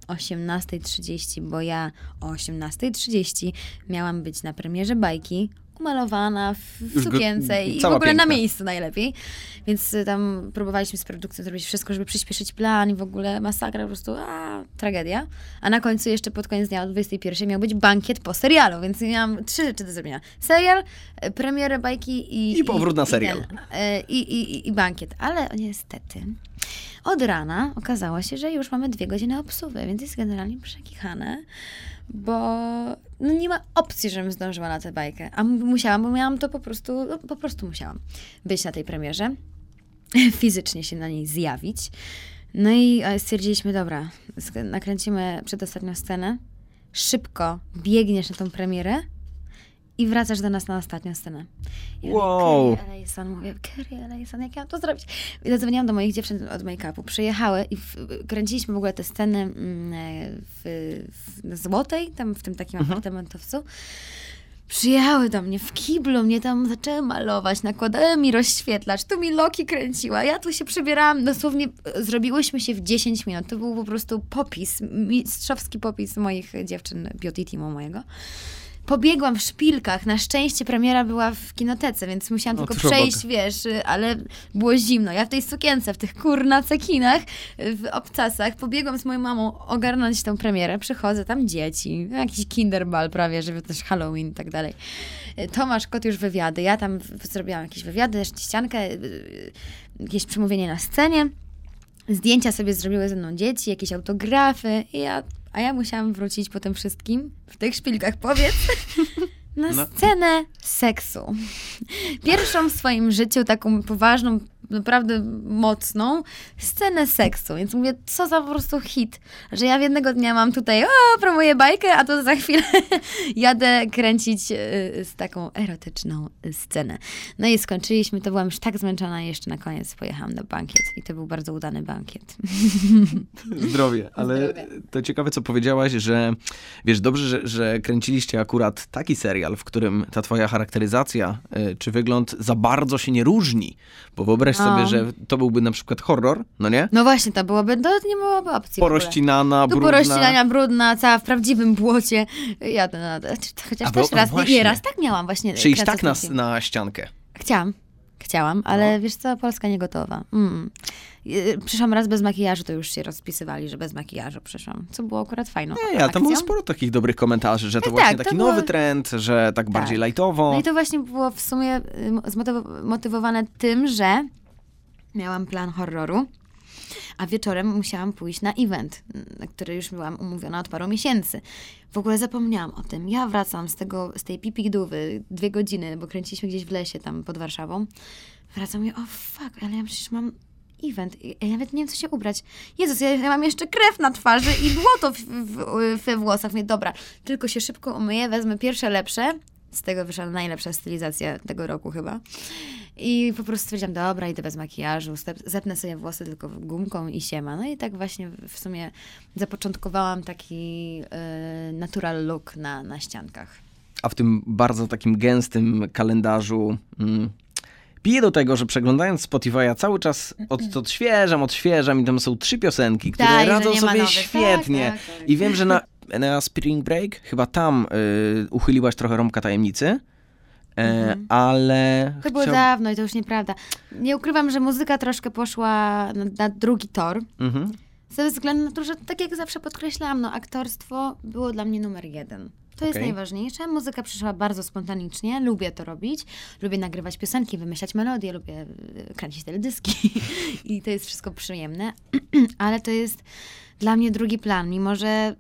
18.30, bo ja o 18.30 miałam być na premierze bajki umalowana w sukience i w ogóle piękna. na miejscu najlepiej. Więc y, tam próbowaliśmy z produkcją zrobić wszystko, żeby przyspieszyć plan i w ogóle masakra, po prostu a, tragedia. A na końcu jeszcze pod koniec dnia o 21 miał być bankiet po serialu, więc miałam trzy rzeczy do zrobienia. Serial, y, premierę bajki i... I powrót na serial. Y, I, i, i, i bankiet. Ale niestety od rana okazało się, że już mamy dwie godziny obsługi, więc jest generalnie przekichane bo no nie ma opcji, żebym zdążyła na tę bajkę. A musiałam, bo miałam to po prostu, no, po prostu musiałam być na tej premierze, fizycznie się na niej zjawić. No i e, stwierdziliśmy, dobra, nakręcimy przedostatnią scenę, szybko biegniesz na tą premierę i wracasz do nas na ostatnią scenę. I wow. Mówię, Kerry mówię, Kerry Elejson, jak ja mam to zrobić? I zadzwoniłam do moich dziewczyn od make-upu. Przyjechały i w, kręciliśmy w ogóle te sceny mm, w, w Złotej, tam w tym takim mhm. apartamentowcu. Przyjechały do mnie w kiblu, mnie tam zaczęły malować, nakładały mi rozświetlacz, tu mi Loki kręciła, ja tu się przebierałam, dosłownie e, zrobiłyśmy się w 10 minut. To był po prostu popis, mistrzowski popis moich dziewczyn, beauty teamu mojego pobiegłam w szpilkach. Na szczęście premiera była w kinotece, więc musiałam no, tylko przejść, wiesz, ale było zimno. Ja w tej sukience, w tych kurna cekinach, w obcasach, pobiegłam z moją mamą ogarnąć tę premierę. Przychodzę, tam dzieci, jakiś kinderball prawie, żeby też Halloween i tak dalej. Tomasz Kot już wywiady. Ja tam zrobiłam jakieś wywiady, ściankę, y, y, jakieś przemówienie na scenie. Zdjęcia sobie zrobiły ze mną dzieci, jakieś autografy i ja a ja musiałam wrócić po tym wszystkim, w tych szpilkach powiedz, na no. scenę seksu. Pierwszą w swoim życiu taką poważną naprawdę mocną scenę seksu. Więc mówię, co za po prostu hit, że ja w jednego dnia mam tutaj, o, promuję bajkę, a to za chwilę jadę kręcić y, z taką erotyczną scenę. No i skończyliśmy, to byłam już tak zmęczona i jeszcze na koniec pojechałam na bankiet i to był bardzo udany bankiet. Zdrowie, ale Zdrowie. to ciekawe, co powiedziałaś, że wiesz, dobrze, że, że kręciliście akurat taki serial, w którym ta twoja charakteryzacja y, czy wygląd za bardzo się nie różni, bo wyobraź no. sobie, że to byłby na przykład horror, no nie? No właśnie, to byłoby, to nie byłoby opcji Porościnana, brudna. porościnania, brudna, cała w prawdziwym błocie. Jadę na... Chociaż A, też raz, właśnie. nie raz tak miałam właśnie. Przyjść tak na, na ściankę. Chciałam. Chciałam, ale no. wiesz co, Polska nie gotowa. Mm. Przyszłam raz bez makijażu, to już się rozpisywali, że bez makijażu przyszłam, co było akurat fajną Nie, ja tam było sporo takich dobrych komentarzy, że to tak, właśnie tak, taki to nowy było... trend, że tak, tak bardziej lajtowo. No i to właśnie było w sumie zmotywowane tym, że miałam plan horroru, a wieczorem musiałam pójść na event, na który już byłam umówiona od paru miesięcy. W ogóle zapomniałam o tym. Ja wracam z tego, z tej pipigdówy, dwie godziny, bo kręciliśmy gdzieś w lesie tam pod Warszawą. Wracam i o fuck, ale ja przecież mam event. Ja nawet nie wiem, co się ubrać. Jezus, ja, ja mam jeszcze krew na twarzy i błoto w, we włosach. Mówię, dobra, tylko się szybko umyję, wezmę pierwsze lepsze. Z tego wyszła najlepsza stylizacja tego roku chyba. I po prostu stwierdziłam, dobra, idę bez makijażu, zepnę sobie włosy tylko gumką i siema. No i tak właśnie w sumie zapoczątkowałam taki y, natural look na, na ściankach. A w tym bardzo takim gęstym kalendarzu mm, piję do tego, że przeglądając Spotify'a cały czas od, odświeżam, odświeżam i tam są trzy piosenki, które Daj, radzą sobie świetnie. Tak, tak, tak. I wiem, że na, na Spring Break chyba tam y, uchyliłaś trochę rąbka tajemnicy. E, mhm. ale. To było dawno i to już nieprawda. Nie ukrywam, że muzyka troszkę poszła na, na drugi tor. Mhm. Ze względu na to, że tak jak zawsze podkreślałam, no, aktorstwo było dla mnie numer jeden. To jest najważniejsze. Muzyka przyszła bardzo spontanicznie. Lubię to robić. Lubię nagrywać piosenki, wymyślać melodie, lubię y, kręcić teledyski. I to jest wszystko przyjemne. Ale to jest dla mnie drugi plan, mimo że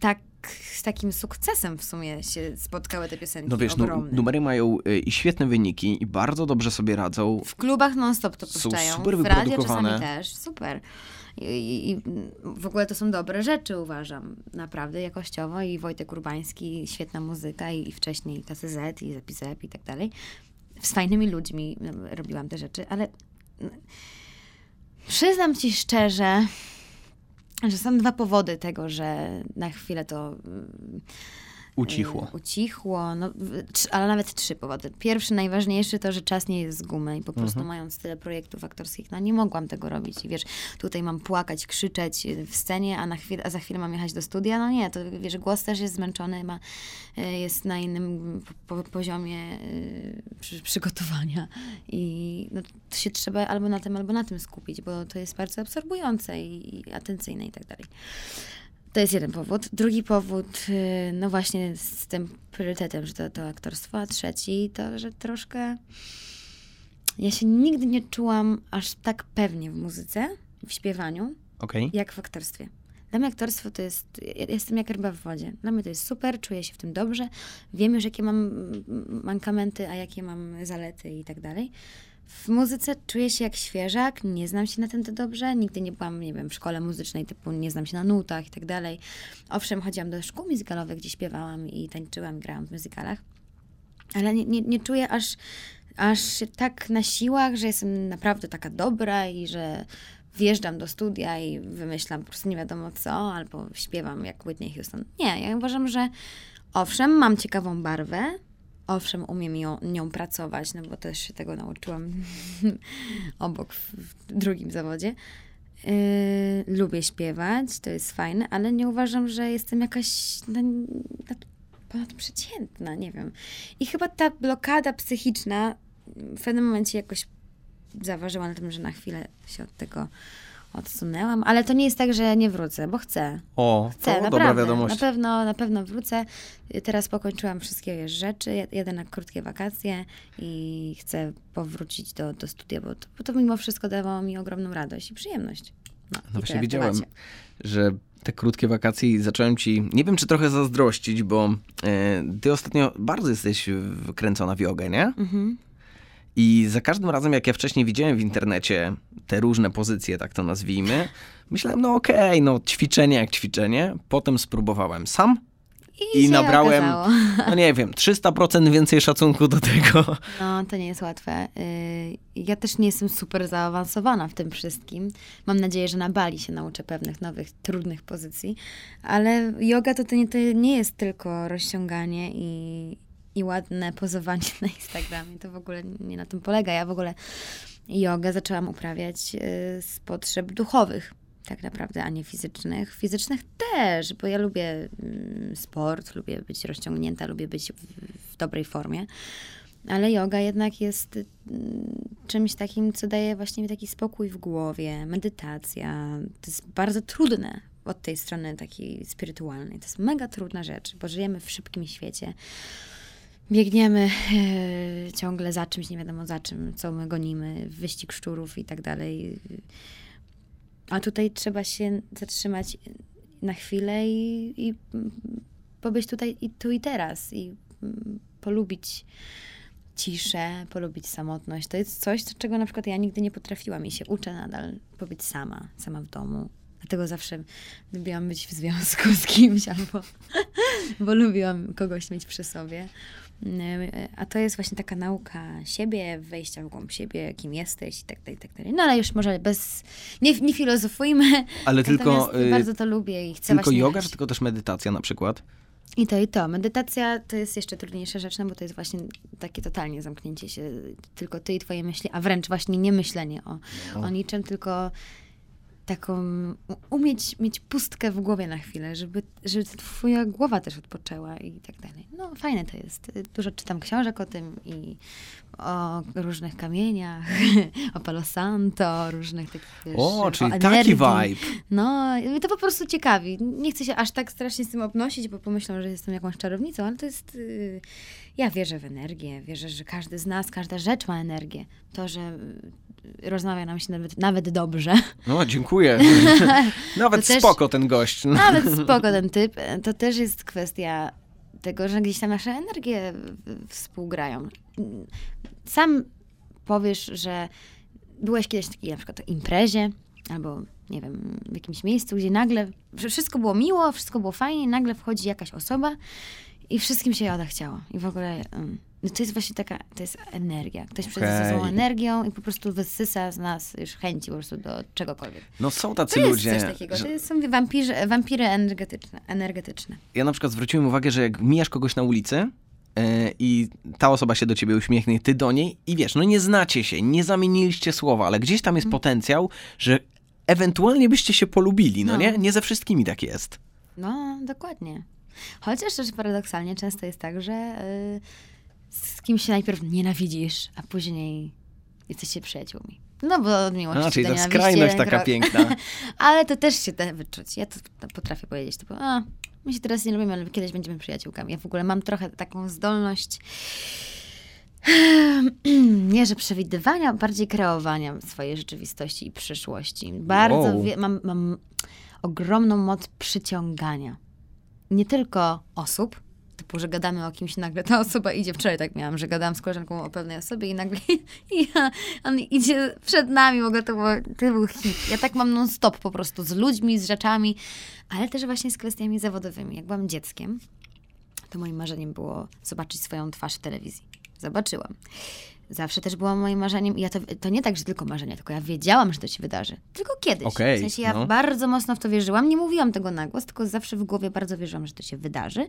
tak z takim sukcesem w sumie się spotkały te piosenki. No wiesz, numery mają y, i świetne wyniki i bardzo dobrze sobie radzą. W klubach non-stop to puszczają. Są super w czasami też. Super. I, I, w ogóle to są dobre rzeczy, uważam. Naprawdę jakościowo i Wojtek Urbański, świetna muzyka i, i wcześniej KCZ i Zep i tak dalej. Z fajnymi ludźmi robiłam te rzeczy, ale przyznam ci szczerze, że są dwa powody tego, że na chwilę to Ucichło. Y, ucichło, no, ale nawet trzy powody. Pierwszy, najważniejszy to, że czas nie jest z gumy i po prostu mhm. mając tyle projektów aktorskich, no nie mogłam tego robić. I wiesz, tutaj mam płakać, krzyczeć w scenie, a, na chwilę, a za chwilę mam jechać do studia. No nie, to wiesz, głos też jest zmęczony, ma, y, jest na innym po, poziomie y, przy, przygotowania i no, to się trzeba albo na tym, albo na tym skupić, bo to jest bardzo absorbujące i, i atencyjne i tak dalej. To jest jeden powód. Drugi powód, y, no właśnie z tym priorytetem, że to, to aktorstwo, a trzeci to, że troszkę ja się nigdy nie czułam aż tak pewnie w muzyce, w śpiewaniu, okay. jak w aktorstwie. Dla mnie aktorstwo to jest, ja jestem jak ryba w wodzie. Dla mnie to jest super, czuję się w tym dobrze, wiem już jakie mam mankamenty, a jakie mam zalety i tak dalej. W muzyce czuję się jak świeżak, nie znam się na tym to dobrze, nigdy nie byłam, nie wiem, w szkole muzycznej typu nie znam się na nutach i tak dalej. Owszem, chodziłam do szkół muzykalowych, gdzie śpiewałam i tańczyłam, grałam w muzykalach, ale nie, nie, nie czuję aż, aż tak na siłach, że jestem naprawdę taka dobra i że wjeżdżam do studia i wymyślam po prostu nie wiadomo co, albo śpiewam jak Whitney Houston. Nie, ja uważam, że owszem, mam ciekawą barwę, owszem, umiem ją, nią pracować, no bo też się tego nauczyłam obok w, w, drugim zawodzie. Yy, lubię śpiewać, to jest fajne, ale nie uważam, że jestem jakaś no, ponadprzeciętna, nie wiem. I chyba ta blokada psychiczna w pewnym momencie jakoś zaważyła na tym, że na chwilę się od tego odsunęłam, ale to nie jest tak, że nie wrócę, bo chcę. O, chcę, to naprawdę. dobra wiadomość. Na pewno, na pewno wrócę. Teraz pokończyłam wszystkie rzeczy, jedę na krótkie wakacje i chcę powrócić do, do studia, bo to, bo to mimo wszystko dawało mi ogromną radość i przyjemność. No, no właśnie wiedziałem, że te krótkie wakacje zacząłem ci, nie wiem czy trochę zazdrościć, bo e, ty ostatnio bardzo jesteś wkręcona w jogę, nie? Mhm. I za każdym razem, jak ja wcześniej widziałem w internecie te różne pozycje, tak to nazwijmy, myślałem, no okej, okay, no ćwiczenie jak ćwiczenie. Potem spróbowałem sam i, i nabrałem, okazało. no nie wiem, 300% więcej szacunku do tego. No, to nie jest łatwe. Y, ja też nie jestem super zaawansowana w tym wszystkim. Mam nadzieję, że na Bali się nauczę pewnych nowych, trudnych pozycji, ale yoga to, to, nie, to nie jest tylko rozciąganie i, i ładne pozowanie na Instagramie. To w ogóle nie na tym polega. Ja w ogóle jogę zaczęłam uprawiać y, z potrzeb duchowych tak naprawdę, a nie fizycznych. Fizycznych też, bo ja lubię mm, sport, lubię być rozciągnięta, lubię być w, dobrej formie. Ale yoga jednak jest mm, czymś takim, co daje właśnie mi taki spokój w głowie, medytacja. To jest bardzo trudne od tej strony takiej spirytualnej. To jest mega trudna rzecz, bo żyjemy w szybkim świecie. Biegniemy e, ciągle za czymś, nie wiadomo za czym, co my gonimy, wyścig szczurów i tak dalej a tutaj trzeba się zatrzymać na chwilę i, i pobyć tutaj i tu i teraz i mm, polubić ciszę, polubić samotność. To jest coś, czego na przykład ja nigdy nie potrafiłam i się uczę nadal pobyć sama, sama w domu. Dlatego zawsze lubiłam być w związku z kimś albo bo lubiłam kogoś mieć przy sobie. A to jest właśnie taka nauka siebie, wejścia w głąb siebie, kim jesteś i tak dalej, i tak dalej. No ale już może bez, nie, nie filozofujmy. Ale tylko... Y, bardzo to lubię i chcę Tylko yoga, czy tylko też medytacja na przykład? I to, i to. Medytacja to jest jeszcze trudniejsza rzecz, no bo to jest właśnie takie totalnie zamknięcie się, tylko ty i twoje myśli, a wręcz właśnie nie myślenie o, no. o niczym, tylko taką, umieć mieć pustkę w głowie na chwilę, żeby, żeby twoja głowa też odpoczęła i tak dalej. No fajne to jest. Dużo czytam książek o tym i o różnych kamieniach, o Palo Santo, różnych takich, wiesz, O, czyli o taki vibe. No, to po prostu ciekawi. Nie chcę się aż tak strasznie z tym obnosić, bo pomyślą, że jestem jakąś czarownicą, ale to jest... Yy, ja wierzę w energię, wierzę, że każdy z nas, każda rzecz ma energię. To, że rozmawia nam się nawet, nawet dobrze. No, dziękuję. nawet też, spoko ten gość. Nawet spoko ten typ. To też jest kwestia tego, że gdzieś tam nasze energie współgrają. Sam powiesz, że byłeś kiedyś taki na przykład imprezie, albo nie wiem, w jakimś miejscu, gdzie nagle wszystko było miło, wszystko było fajnie, nagle wchodzi jakaś osoba i wszystkim się jada chciało. I w ogóle... Um, no to jest właśnie taka, to jest energia. Ktoś okay. przychodzi ze energią i po prostu wysysa z nas już chęci po prostu do czegokolwiek. No są tacy to ludzie. Jest coś takiego. Że... To są wampirzy, wampiry energetyczne, energetyczne. Ja na przykład zwróciłem uwagę, że jak mijasz kogoś na ulicy, e, i ta osoba się do ciebie uśmiechnie, ty do niej i wiesz, no nie znacie się, nie zamieniliście słowa, ale gdzieś tam jest mm. potencjał, że ewentualnie byście się polubili, no, no, nie? Nie ze wszystkimi tak jest. No, dokładnie. Chociaż też paradoksalnie często jest tak, że yy, z kimś się najpierw nienawidzisz, a później jesteście przyjaciółmi. No bo od miłości a, czyli ta skrajność taka krok. piękna. ale to też się da wyczuć. Ja to, to potrafię powiedzieć. To, a, my się teraz nie lubimy, ale kiedyś będziemy przyjaciółkami. Ja w ogóle mam trochę taką zdolność nie, że przewidywania, bardziej kreowania swojej rzeczywistości i przyszłości. Bardzo wow. wie, mam, mam ogromną moc przyciągania. Nie tylko osób, typu, że gadamy o kimś nagle ta osoba idzie, wczoraj tak miałam, że gadałam z koleżanką o pewnej osobie i nagle ja, on idzie przed nami, w ogóle to, było, to był hit. Ja tak mam non-stop po prostu z ludźmi, z rzeczami, ale też właśnie z kwestiami zawodowymi. Jak byłam dzieckiem, to moim marzeniem było zobaczyć swoją twarz w telewizji. Zobaczyłam. Zawsze też było moim marzeniem i ja to, to nie tak, że tylko marzenie, tylko ja wiedziałam, że to się wydarzy. Tylko kiedyś. Okay, w sensie ja no. bardzo mocno w to wierzyłam. Nie mówiłam tego na głos, tylko zawsze w głowie bardzo wierzyłam, że to się wydarzy.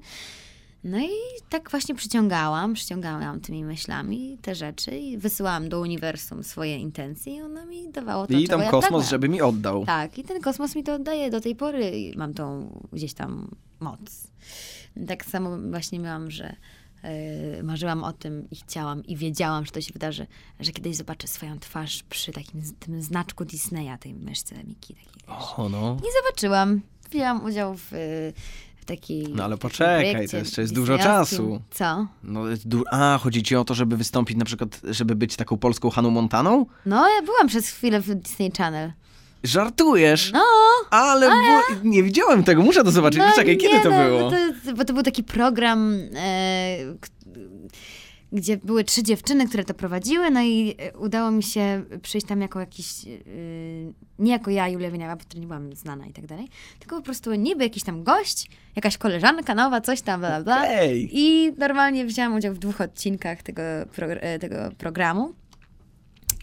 No i tak właśnie przyciągałam, przyciągałam tymi myślami te rzeczy i wysyłałam do uniwersum swoje intencje i ono mi dawało to, I tam ja kosmos, żeby mi oddał. Tak, i ten kosmos mi to oddaje do tej pory. Mam tą gdzieś tam moc. Tak samo właśnie miałam, że yy, marzyłam o tym i chciałam i wiedziałam, że to się wydarzy, że kiedyś zobaczę swoją twarz przy takim tym znaczku Disneya, tej myszce Miki. Takiej, o, no. Nie zobaczyłam. Wzięłam udział w taki. No ale poczekaj, to jeszcze jest dużo czasu. Co? No, du- a, chodzi ci o to, żeby wystąpić na przykład, żeby być taką polską Haną Montaną? No, ja byłam przez chwilę w Disney Channel. Żartujesz? No! Ale, nie widziałem tego, muszę to zobaczyć. No, Czekaj, kiedy to no, było? Bo to, bo to, był taki program, e, gdzie były trzy dziewczyny, które to prowadziły, no i e, udało mi się przyjść tam jako jakiś, yy, nie jako ja, Julia Wieniawa, bo wtedy nie byłam znana i tak dalej, tylko po prostu niby jakiś tam gość, jakaś koleżanka nowa, coś tam, bla, bla. Ej. I normalnie wzięłam udział w dwóch odcinkach tego, progr- e, tego programu.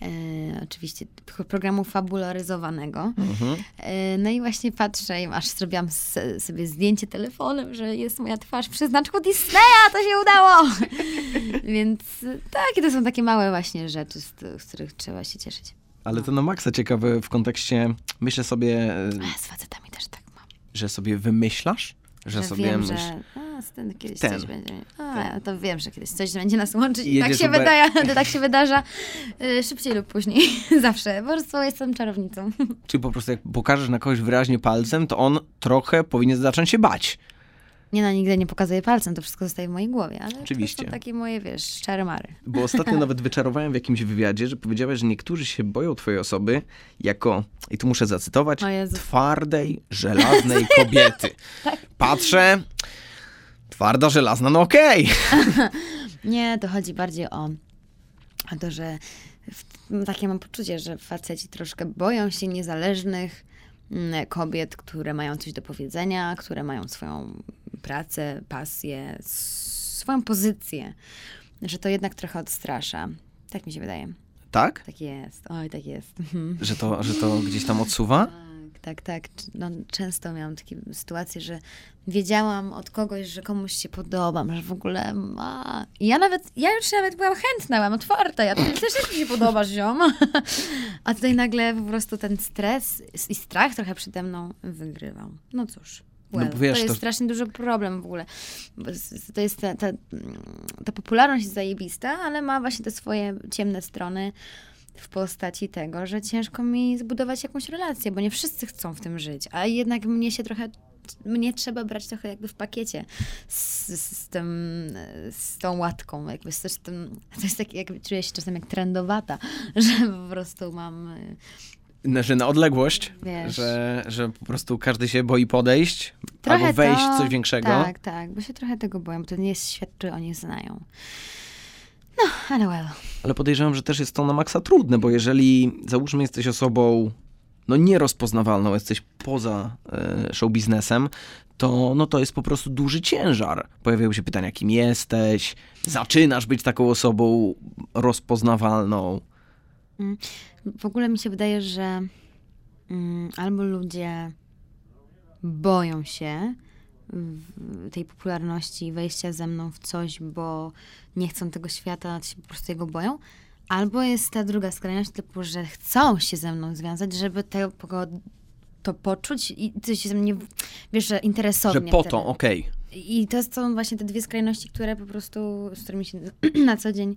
E, oczywiście programu fabularyzowanego. Mhm. E, no i właśnie patrzę i aż zrobiłam s- sobie zdjęcie telefonem, że jest moja twarz przy znaczku Disneya, to się udało! Więc tak, i to są takie małe właśnie rzeczy, z, z których trzeba się cieszyć. Ale to na maksa ciekawe w kontekście, myślę sobie, e, A z facetami też tak mam. że sobie wymyślasz, że, Że sobie wiem, myśl... że a, z ten kiedyś Ten. coś będzie. A, ja to wiem, że kiedyś coś będzie nas łączyć i tak się, super- wydaje, tak się wydarza y, szybciej lub później. Zawsze. Po prostu jestem czarownicą. Czyli po prostu jak pokażesz na kogoś wyraźnie palcem, to on trochę powinien zacząć się bać. Nie no, nigdy nie pokazuję palcem, to wszystko zostaje w mojej głowie, ale Oczywiście. to są takie moje, wiesz, czary mary. Bo ostatnio nawet wyczarowałem w jakimś wywiadzie, że powiedziałeś, że niektórzy się boją twojej osoby jako, i tu muszę zacytować, twardej, żelaznej kobiety. Patrzę, twarda, żelazna, no okej. Nie, to chodzi bardziej o, o to, że takie mam poczucie, że faceci troszkę boją się niezależnych mm, kobiet, które mają coś do powiedzenia, które mają swoją pracę, pasję, swoją pozycję. Że to jednak trochę odstrasza. Tak mi się wydaje. Tak? Tak jest. Oj, tak jest. Mhm. Że to, że to gdzieś tam odsuwa? Tak, tak, tak. No, często miałam takie sytuacje, że wiedziałam od kogoś, że komuś się podobam, że w ogóle ma. I ja nawet, ja już nawet byłam chętna, byłam otwarta. Ja też też mi się podobasz, ziom. A tutaj nagle po prostu ten stres i strach trochę przede mną wygrywał. No cóż. No Well, bo wiesz, to jest to- strasznie duży problem w ogóle. Bo To jest ta, ta, ta popularność jest zajebista, ale ma właśnie te swoje ciemne strony w postaci tego, że ciężko mi zbudować jakąś relację, bo nie wszyscy chcą w tym żyć, a jednak mnie się trochę, mnie trzeba brać trochę jakby w pakiecie z, z, z, tym, z tą łatką, jakby z, z tym, to jest takie, jakby czuję się czasem jak trendowata, że po prostu mam, No, Że na odległość, Wiesz. że, że po prostu każdy się boi podejść trochę albo wejść to, coś większego. Tak, tak, bo się trochę tego boję, bo to nie jest świat, który oni znają. No, ale well. Ale podejrzewam, że też jest to na maksa trudne, bo jeżeli załóżmy jesteś osobą no nierozpoznawalną, jesteś poza e, show biznesem, to no to jest po prostu duży ciężar. Pojawiają się pytania, kim jesteś, zaczynasz być taką osobą rozpoznawalną. W ogóle mi się wydaje, że mm, albo ludzie boją się tej popularności, wejścia ze mną w coś, bo nie chcą tego świata, się po prostu jego boją, albo jest ta druga skrajność, typu, że chcą się ze mną związać, żeby tego, to poczuć i coś się ze mnie, wiesz, że interesownie. Że po to, okej. I to są właśnie te dwie skrajności, które po prostu, z którymi się na co dzień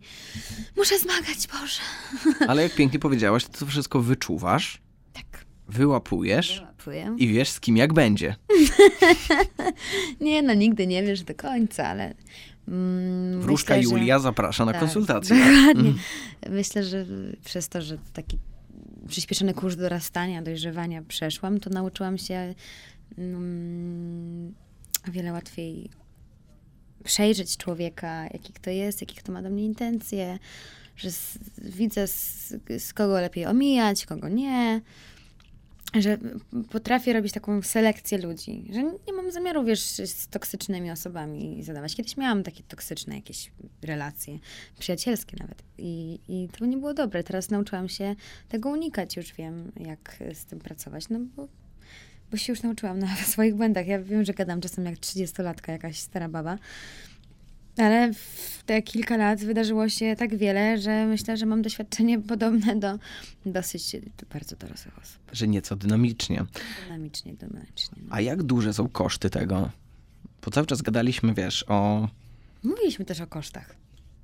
muszę zmagać, Boże. Ale jak pięknie powiedziałaś, to, to wszystko wyczuwasz, Tak, wyłapujesz łapuję. i wiesz z kim jak będzie. Nie, no nigdy nie wiesz do końca, ale mm, Wróżka myślę, że- Julia zaprasza na tak, konsultację. Dokładnie. Myślę, że przez to, że taki przyspieszony kurs dorastania, dojrzewania przeszłam, to nauczyłam się mm, o wiele łatwiej przejrzeć człowieka, jaki kto jest, jakie kto ma do mnie intencje, że z, widzę z, z kogo lepiej omijać, kogo nie, że potrafię robić taką selekcję ludzi, że nie mam zamiaru, wiesz, z toksycznymi osobami zadawać. Kiedyś miałam takie toksyczne jakieś relacje, przyjacielskie nawet i, i to nie było dobre. Teraz nauczyłam się tego unikać, już wiem, jak z tym pracować, no bo, bo się już nauczyłam na swoich błędach. Ja wiem, że gadam czasem jak 30-latka, jakaś stara baba, ale w te kilka lat wydarzyło się tak wiele, że myślę, że mam doświadczenie podobne do dosyć bardzo dorosłych osób. Że nieco dynamicznie. Dynamicznie, dynamicznie. No. A jak duże są koszty tego? Bo cały czas gadaliśmy, wiesz, o... Mówiliśmy też o kosztach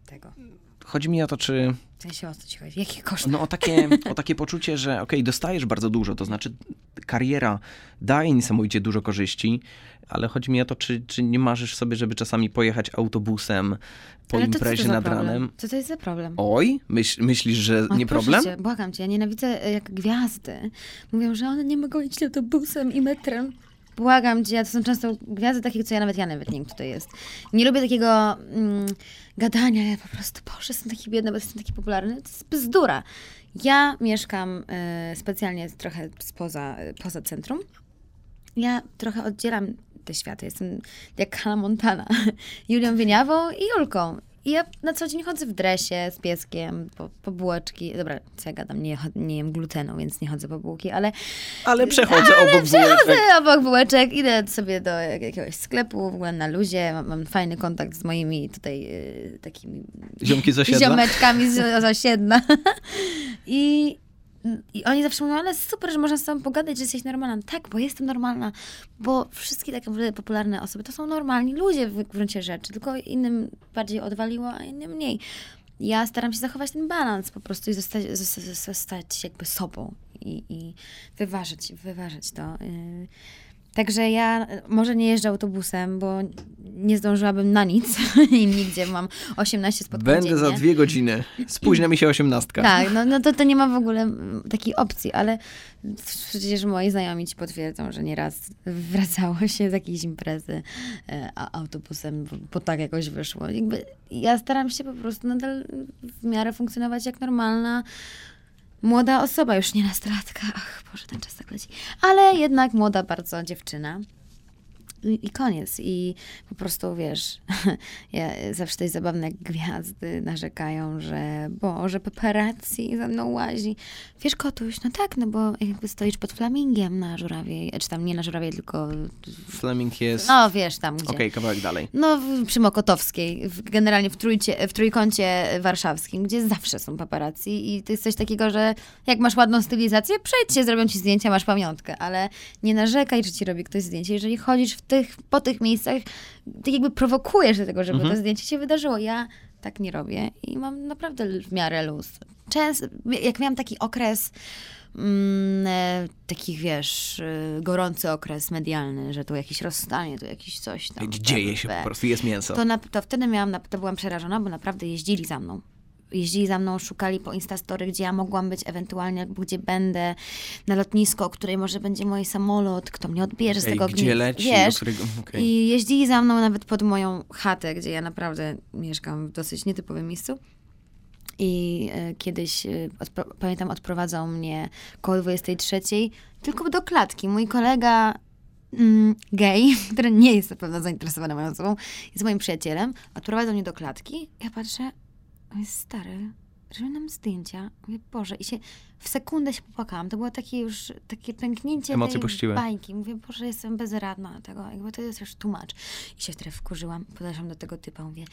tego. Chodzi mi o to, czy... W sensie o co ci chodzi? Jakich kosztach? No o takie, o takie poczucie, że okej, dostajesz bardzo dużo, to znaczy kariera daje niesamowicie dużo korzyści, ale chodzi mi o to, czy, czy nie marzysz sobie, żeby czasami pojechać autobusem po Ale imprezie nad problem? ranem? Co to jest za problem? Oj, myśl, myślisz, że Ach, nie problem? Cię, błagam cię, ja nienawidzę e, jak gwiazdy. Mówią, że one nie mogą iść autobusem i metrem. błagam cię, to są często gwiazdy takie, co ja nawet, ja nawet nie wiem, kto to jest. Nie lubię takiego mm, gadania, ja po prostu, boże, jestem taki biedny, bo jestem taki popularny. To jest bzdura. Ja mieszkam y, specjalnie trochę spoza, y, poza centrum. Ja trochę oddzielam te światy. Jestem jak Hannah Montana. Julią Wieniawą i Julką. I ja na co dzień chodzę w dresie z pieskiem, po, po bułeczki. Dobra, co ja gadam, nie, nie jem glutenu, więc nie chodzę po bułki, ale... Ale przechodzę ale obok przechodzę bułeczek. obok bułeczek, idę sobie do jakiegoś sklepu, w ogóle na luzie, mam, mam fajny kontakt z moimi tutaj y, takimi... Ziomki z osiedla. Ziomeczkami z, z osiedla. I i oni zawsze mówią, ale super, że można z tobą pogadać, że jesteś normalna. Tak, bo jestem normalna, bo wszystkie takie popularne osoby to są normalni ludzie w gruncie rzeczy, tylko innym bardziej odwaliło, a innym mniej. Ja staram się zachować ten balans po prostu i zostać, zostać jakby sobą i, i wyważyć, wyważyć to. Także ja może nie jeżdżę autobusem, bo nie zdążyłabym na nic i nigdzie mam 18 spotkań Będę dziennie. za dwie godziny. Spóźnia mi się osiemnastka. Tak, no, no to, to nie ma w ogóle takiej opcji, ale przecież moi znajomi ci potwierdzą, że nieraz wracało się z jakiejś imprezy e, a autobusem, bo, bo tak jakoś wyszło. Jakby ja staram się po prostu nadal w miarę funkcjonować jak normalna młoda osoba, już nie nastolatka. Ach, Boże, ten czas tak leci. Ale jednak młoda bardzo dziewczyna i, koniec. I po prostu, wiesz, ja, zawsze to jest zabawne, jak gwiazdy narzekają, że Boże, paparazzi za mną łazi. Wiesz, Kotuś, no tak, no bo jakby stoisz pod flamingiem na żurawie, czy tam nie na żurawie, tylko... Flaming jest... No, wiesz, tam gdzie. Okej, okay, kawałek dalej. No, przy Mokotowskiej, generalnie w, trójcie, w trójkącie warszawskim, gdzie zawsze są paparazzi i to jest coś takiego, że jak masz ładną stylizację, przejdź się, zrobią ci zdjęcia, masz pamiątkę, ale nie narzekaj, że ci robi ktoś zdjęcie. Jeżeli chodzisz w tych, po tych miejscach, tak jakby prowokujesz do tego, żeby mhm. to zdjęcie się wydarzyło. Ja tak nie robię i mam naprawdę w miarę luz. Często, jak miałam taki okres, mm, e, takich wiesz, e, gorący okres medialny, że tu jakieś rozstanie, tu jakieś coś tam. Dzieje się po prostu, jest mięso. To, na, to wtedy miałam, to byłam przerażona, bo naprawdę jeździli za mną jeździli za mną, szukali po Instastory, gdzie ja mogłam być ewentualnie, gdzie będę, na lotnisko, o której może będzie mój samolot, kto mnie odbierze z tego gdzie leci, wiesz. Którego... Okay. I jeździli za mną nawet pod moją chatę, gdzie ja naprawdę mieszkam w dosyć nietypowym miejscu. I y, kiedyś, y, odpro- pamiętam, odprowadzał mnie koło 23, tylko do klatki. Mój kolega mm, gay, który nie jest na pewno zainteresowany moją osobą, jest moim przyjacielem, odprowadzał mnie do klatki. Ja patrzę, stary, robią nam zdjęcia. Mówię, Boże, i się w sekundę się popłakałam. To było takie już, takie pęknięcie Emocje tej puściły. bajki. Mówię, Boże, jestem bezradna tego, jakby to jest już tłumacz. I się wtedy wkurzyłam, podeszłam do tego typa, mówię,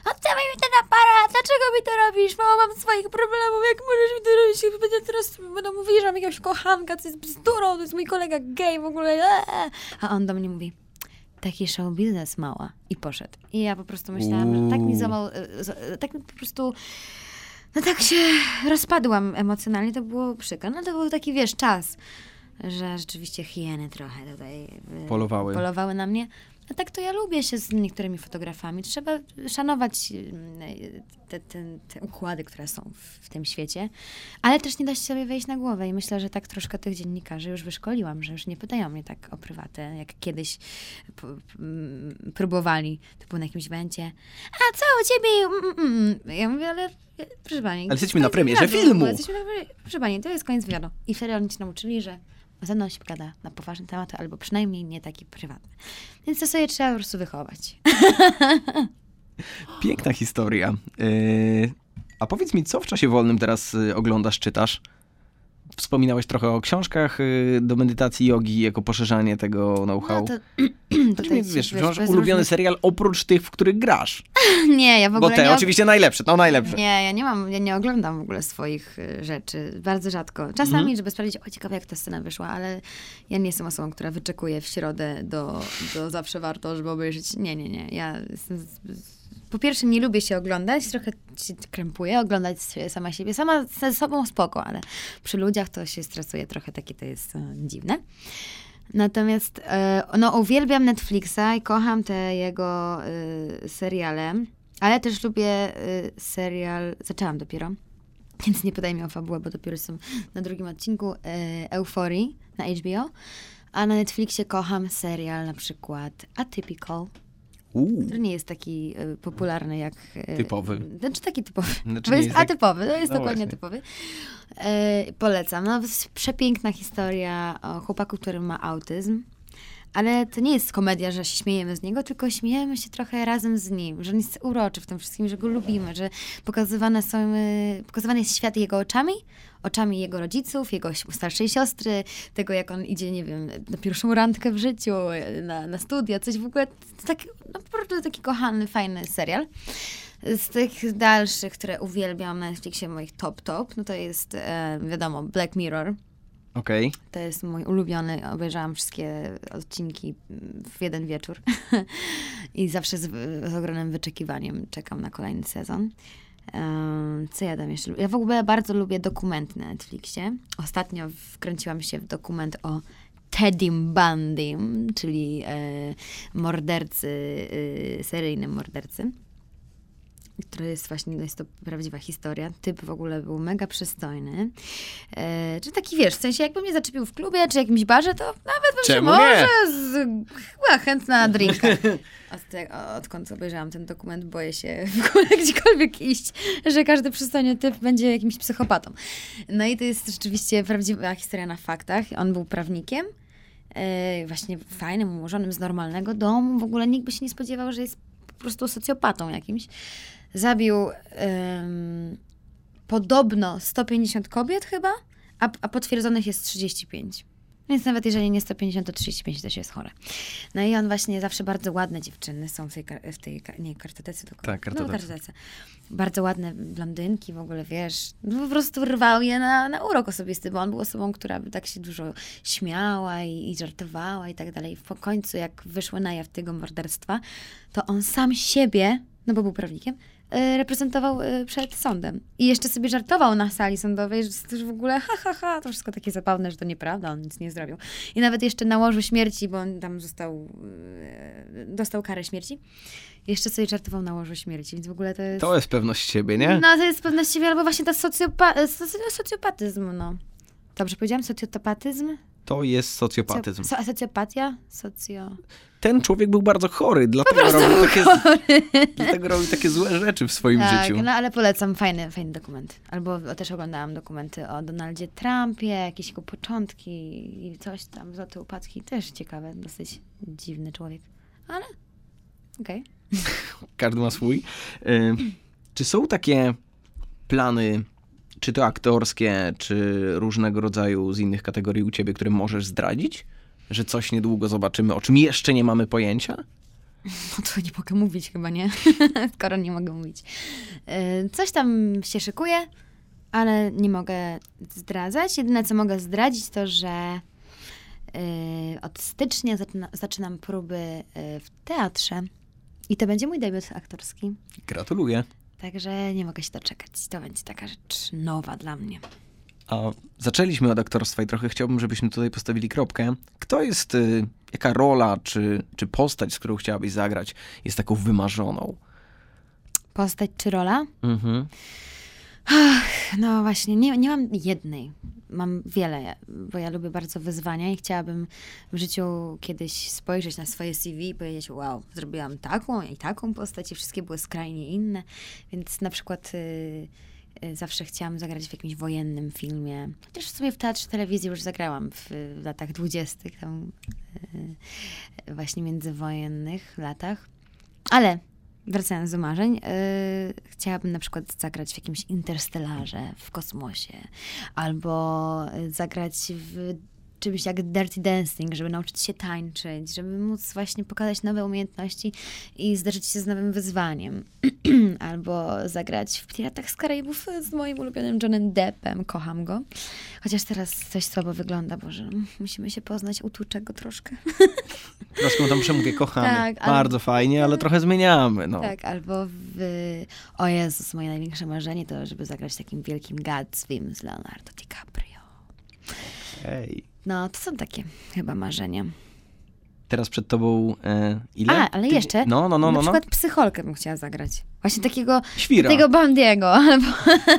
oddawaj mi ten aparat, dlaczego mi to robisz? Mało mam swoich problemów, jak możesz mi to robić? Będę teraz, będą mówili, że mam jakiegoś kochanka, co jest bzdurą, to jest mój kolega gay w ogóle. Eee. A on do mnie mówi, taki show biznes mała. I poszedł. I ja po prostu myślałam, że tak mi załamał, e, tak mi po prostu, no tak się rozpadłam emocjonalnie, to było przykro. No to był taki, wiesz, czas, że rzeczywiście hieny trochę tutaj e, polowały, polowały na mnie. A tak to ja lubię się z niektórymi fotografami. Trzeba szanować mm, te, te, te, układy, które są w, w, tym świecie, ale też nie da się sobie wejść na głowę. I myślę, że tak troszkę tych dziennikarzy już wyszkoliłam, że już nie pytają mnie tak o prywatę, jak kiedyś próbowali. To było na jakimś będzie. A co u ciebie? Mm, mm, ja mówię, ale proszę pani. Ale jesteśmy na premierze filmu. Jesteśmy na, proszę pani, to jest koniec wywiadu. I wtedy oni się nauczyli, że ze mną się gada na poważne tematy, albo przynajmniej nie taki prywatny. Więc to sobie trzeba po prostu wychować. Piękna historia. Yy, a powiedz mi, co w czasie wolnym teraz y, oglądasz, czytasz? Wspominałeś trochę o książkach y, do medytacji jogi, jako poszerzanie tego know-how. No to, to wiesz, wiesz, masz ulubiony różnych... serial oprócz tych, w których grasz. Nie, ja w ogóle Bo te nie... oczywiście najlepsze, no najlepsze. Nie, ja nie mam, ja nie oglądam w ogóle swoich y, rzeczy, bardzo rzadko. Czasami, mhm. żeby sprawdzić, o ciekawe jak ta scena wyszła, ale ja nie jestem osobą, która wyczekuje w środę do, do zawsze warto, żeby obejrzeć. Nie, nie, nie. Ja jestem po pierwsze nie lubię się oglądać, trochę się krępuję, oglądać sama siebie. Sama ze sobą spoko, ale przy ludziach to się stresuje trochę, takie to jest e, dziwne. Natomiast e, no, uwielbiam Netflixa i kocham te jego e, seriale, ale też lubię e, serial, zaczęłam dopiero, więc nie pytaj mi o fabułę, bo dopiero jestem na drugim odcinku e, Euforii na HBO. A na Netflixie kocham serial na przykład Atypical, Uuu. który nie jest taki y, popularny jak... y, Typowy. Znaczy taki typowy. Znaczy jest jest tak- atypowy, to jest No dokładnie właśnie. typowy. E, polecam. No, jest przepiękna historia o chłopaku, który ma autyzm. Ale to nie jest komedia, że się śmiejemy z niego, tylko śmiejemy się trochę razem z nim, że on jest uroczy w tym wszystkim, że go lubimy, że pokazywane są, y, pokazywany jest świat jego oczami, oczami jego rodziców, jego starszej siostry, tego jak on idzie, nie wiem, na pierwszą randkę w życiu, na, na studia, coś w ogóle, po prostu taki kochany, fajny serial. Z tych dalszych, które uwielbiam na Netflixie, moich top top, no to jest, e, wiadomo, Black Mirror. Okej. To jest mój ulubiony. Obejrzałam wszystkie odcinki w jeden wieczór. I zawsze z, z ogromnym wyczekiwaniem czekam na kolejny sezon. Em, Co ja tam jeszcze lubię? Ja w ogóle bardzo lubię dokumenty na Netflixie. Ostatnio wkręciłam się w dokument o Teddym Bundym, czyli e, mordercy, e, seryjnym mordercy który jest właśnie, no jest to prawdziwa historia. Typ w ogóle był mega przystojny. E, czy taki, wiesz, w sensie jakby mnie zaczepił w klubie, czy jakimś barze, to nawet bym się może z, była chętna na drinka. Od te, odkąd obejrzałam ten dokument, boję się w ogóle gdziekolwiek iść, że każdy przystojny typ będzie jakimś psychopatą. No i to jest rzeczywiście prawdziwa historia na faktach. On był prawnikiem, e, właśnie fajnym, ułożonym z normalnego domu. W ogóle nikt by się nie spodziewał, że jest po prostu socjopatą jakimś. Zabił em, podobno 150 kobiet chyba, a, a potwierdzonych jest 35. Więc nawet jeżeli nie 150, to 35 też jest chore. No i on właśnie zawsze bardzo ładne dziewczyny są w tej, w tej nie, kartotece, tylko Tak, kartotece. No, kartotece. Bardzo ładne blondynki w ogóle, wiesz. No, po prostu rwał je na, na urok osobisty, bo on był osobą, która by tak się dużo śmiała i, i żartowała i tak dalej. W końcu, jak wyszły na jaw tego morderstwa, to on sam siebie, no bo był prawnikiem, reprezentował e, przed sądem. I jeszcze sobie żartował na sali sądowej, że to już w ogóle ha, ha, ha, to wszystko takie zabawne, że to nieprawda, on nic nie zrobił. I nawet jeszcze na łożu śmierci, bo on tam został, e, dostał karę śmierci, jeszcze sobie żartował na łożu śmierci, więc w ogóle to jest... To jest pewność siebie, nie? No, to jest pewność siebie, albo właśnie ta socjopa- soc- socjopatyzm, no. Dobrze powiedziałam? Socjopatyzm? To jest socjopatyzm. So- socjopatia? Socjo... Ten człowiek był bardzo chory, dlatego robił, takie, dlatego robił takie złe rzeczy w swoim Tak, życiu. no ale polecam, fajny, fajny dokument. Albo też oglądałam dokumenty o Donaldzie Trumpie, jakieś jego początki i coś tam, złote upadki. Też ciekawe, dosyć dziwny człowiek. Ale okej. Każdy ma swój. Y, Czy są takie plany, czy to aktorskie, czy różnego rodzaju z innych kategorii u ciebie, które możesz zdradzić? Że coś niedługo zobaczymy, o czym jeszcze nie mamy pojęcia? No to nie mogę mówić chyba, nie? Skoro nie mogę mówić. Y, Coś tam się szykuje, ale nie mogę zdradzać. Jedyne, co mogę zdradzić, to, że y, od stycznia zaczyna, zaczynam próby y, w teatrze i to będzie mój debiut aktorski. Gratuluję. Także nie mogę się doczekać. To będzie taka rzecz nowa dla mnie. A zaczęliśmy od aktorstwa i trochę chciałbym, żebyśmy tutaj postawili kropkę. Kto jest, y, jaka rola, czy, czy postać, z którą chciałabyś zagrać, jest taką wymarzoną? Postać czy rola? Mhm. No właśnie, nie, nie mam jednej. Mam wiele, bo ja lubię bardzo wyzwania i chciałabym w życiu kiedyś spojrzeć na swoje CV i powiedzieć, wow, zrobiłam taką i taką postać i wszystkie były skrajnie inne. Więc na przykład y, zawsze chciałam zagrać w jakimś wojennym filmie. Chociaż w sumie w teatrze telewizji już zagrałam w, latach dwudziestych, tam y, właśnie międzywojennych latach. Ale wracając do marzeń, yy, chciałabym na przykład zagrać w jakimś interstellarze w kosmosie, albo y, zagrać w czymś jak Dirty Dancing, żeby nauczyć się tańczyć, żeby móc właśnie pokazać nowe umiejętności i zderzyć się z nowym wyzwaniem. albo zagrać w Piratach z Karaibów z moim ulubionym Johnem Deppem, kocham go. Chociaż teraz coś słabo wygląda, Boże, musimy się poznać, utłuczę go troszkę. Troszkę tam przemówię, kochamy. Tak, Bardzo fajnie, ale trochę zmieniamy. No. Tak, albo w... O Jezus, moje największe marzenie to, żeby zagrać takim wielkim Gatsbym z Leonardo DiCaprio. Ej. No, to są takie chyba marzenia. Teraz przed tobą e, ile? A, ale Ty- jeszcze No, no, no, na no. no. przykład psycholkę bym chciała zagrać. Właśnie takiego, Świra. takiego Bandiego, albo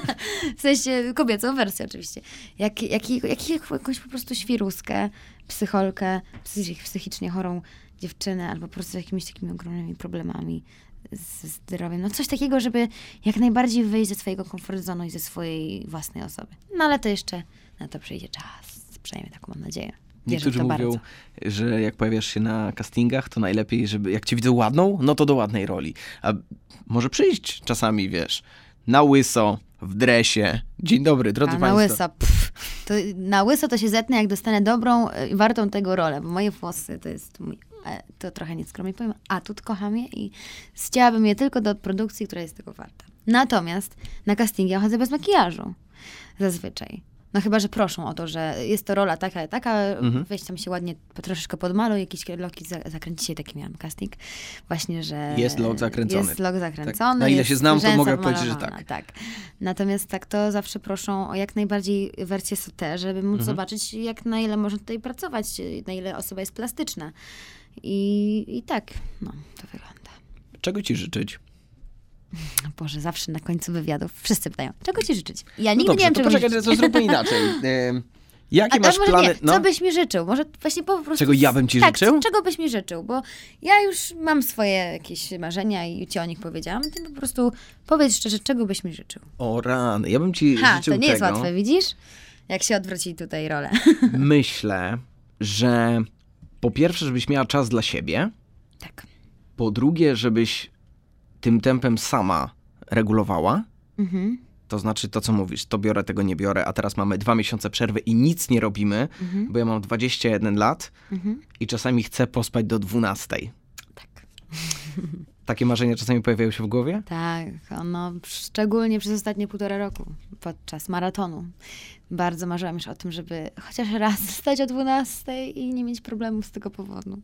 w sensie kobiecą wersję oczywiście. Jak, jak, jak, jakąś po prostu świruskę, psycholkę, psych, psychicznie chorą dziewczynę, albo po prostu z jakimiś takimi ogromnymi problemami ze zdrowiem. No coś takiego, żeby jak najbardziej wyjść ze swojego komfort zonu i ze swojej własnej osoby. No ale to jeszcze na to przyjdzie czas. Przynajmniej taką mam nadzieję. Wierzę Niektórzy mówią, bardzo. że jak pojawiasz się na castingach, to najlepiej, żeby jak cię widzą ładną, no to do ładnej roli. A może przyjść czasami, wiesz, na łyso, w dresie. Dzień dobry, drodzy A na państwo. łyso. Pff, to, na łyso to się zetnę, jak dostanę dobrą i wartą tego rolę, bo moje włosy to jest mój, e, to trochę nieskromnie powiem, atut, kocham je i zcięłabym je tylko do produkcji, która jest tego warta. Natomiast na castingi ja chodzę bez makijażu. Zazwyczaj. No chyba, że proszą o to, że jest to rola taka, taka, Mhm. weź tam się ładnie troszeczkę podmaluj, jakieś loki za, zakręci się, taki miałam casting. Właśnie, że... Jest lot zakręcony. Jest lot Tak. zakręcony. Na ile się znam, to mogę powiedzieć, że tak. tak. Natomiast tak, to zawsze proszą o jak najbardziej wersję sauté, żeby móc Mhm. zobaczyć, jak na ile można tutaj pracować, na ile osoba jest plastyczna. I, i tak, no, to wygląda. Czego ci życzyć? Boże, zawsze na końcu wywiadów wszyscy pytają, czego ci życzyć? Ja No nigdy dobrze, nie wiem, czego poczekaj, życzyć. to zróbmy inaczej. Jakie A, masz może plany? nie, no, co byś mi życzył? Może właśnie po prostu... Czego ja bym ci tak, życzył? czego byś mi życzył? Bo ja już mam swoje jakieś marzenia i ci o nich powiedziałam. Ty po prostu powiedz szczerze, czego byś mi życzył? O rany, ja bym ci Ha, życzył to nie jest tego. łatwe, widzisz? Jak się odwróci tutaj rolę. Myślę, że po pierwsze, żebyś miała czas dla siebie, tak. po drugie, żebyś tym tempem sama regulowała. Mhm. To znaczy to, co mówisz, to biorę, tego nie biorę, a teraz mamy dwa miesiące przerwy i nic nie robimy, Mhm. bo ja mam 21 lat Mhm. i czasami chcę pospać do 12. Tak. Takie marzenia czasami pojawiają się w głowie? Tak, ono szczególnie przez ostatnie półtora roku, podczas maratonu. Bardzo marzyłam już o tym, żeby chociaż raz wstać o 12 i nie mieć problemów z tego powodu.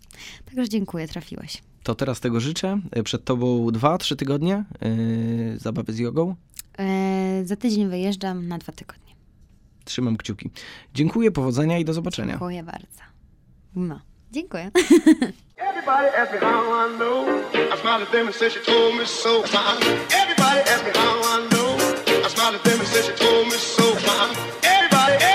Także dziękuję, trafiłeś to teraz tego życzę. E, przed tobą dwa, trzy tygodnie yy, zabawy z jogą. Yy, za tydzień wyjeżdżam na dwa tygodnie. Trzymam kciuki. Dziękuję, powodzenia i do zobaczenia. Dziękuję bardzo. No, dziękuję. Everybody asked me how I know. I smiled at them and said she told me so. Everybody asked me how I know. I smiled at them and said she told me so. Everybody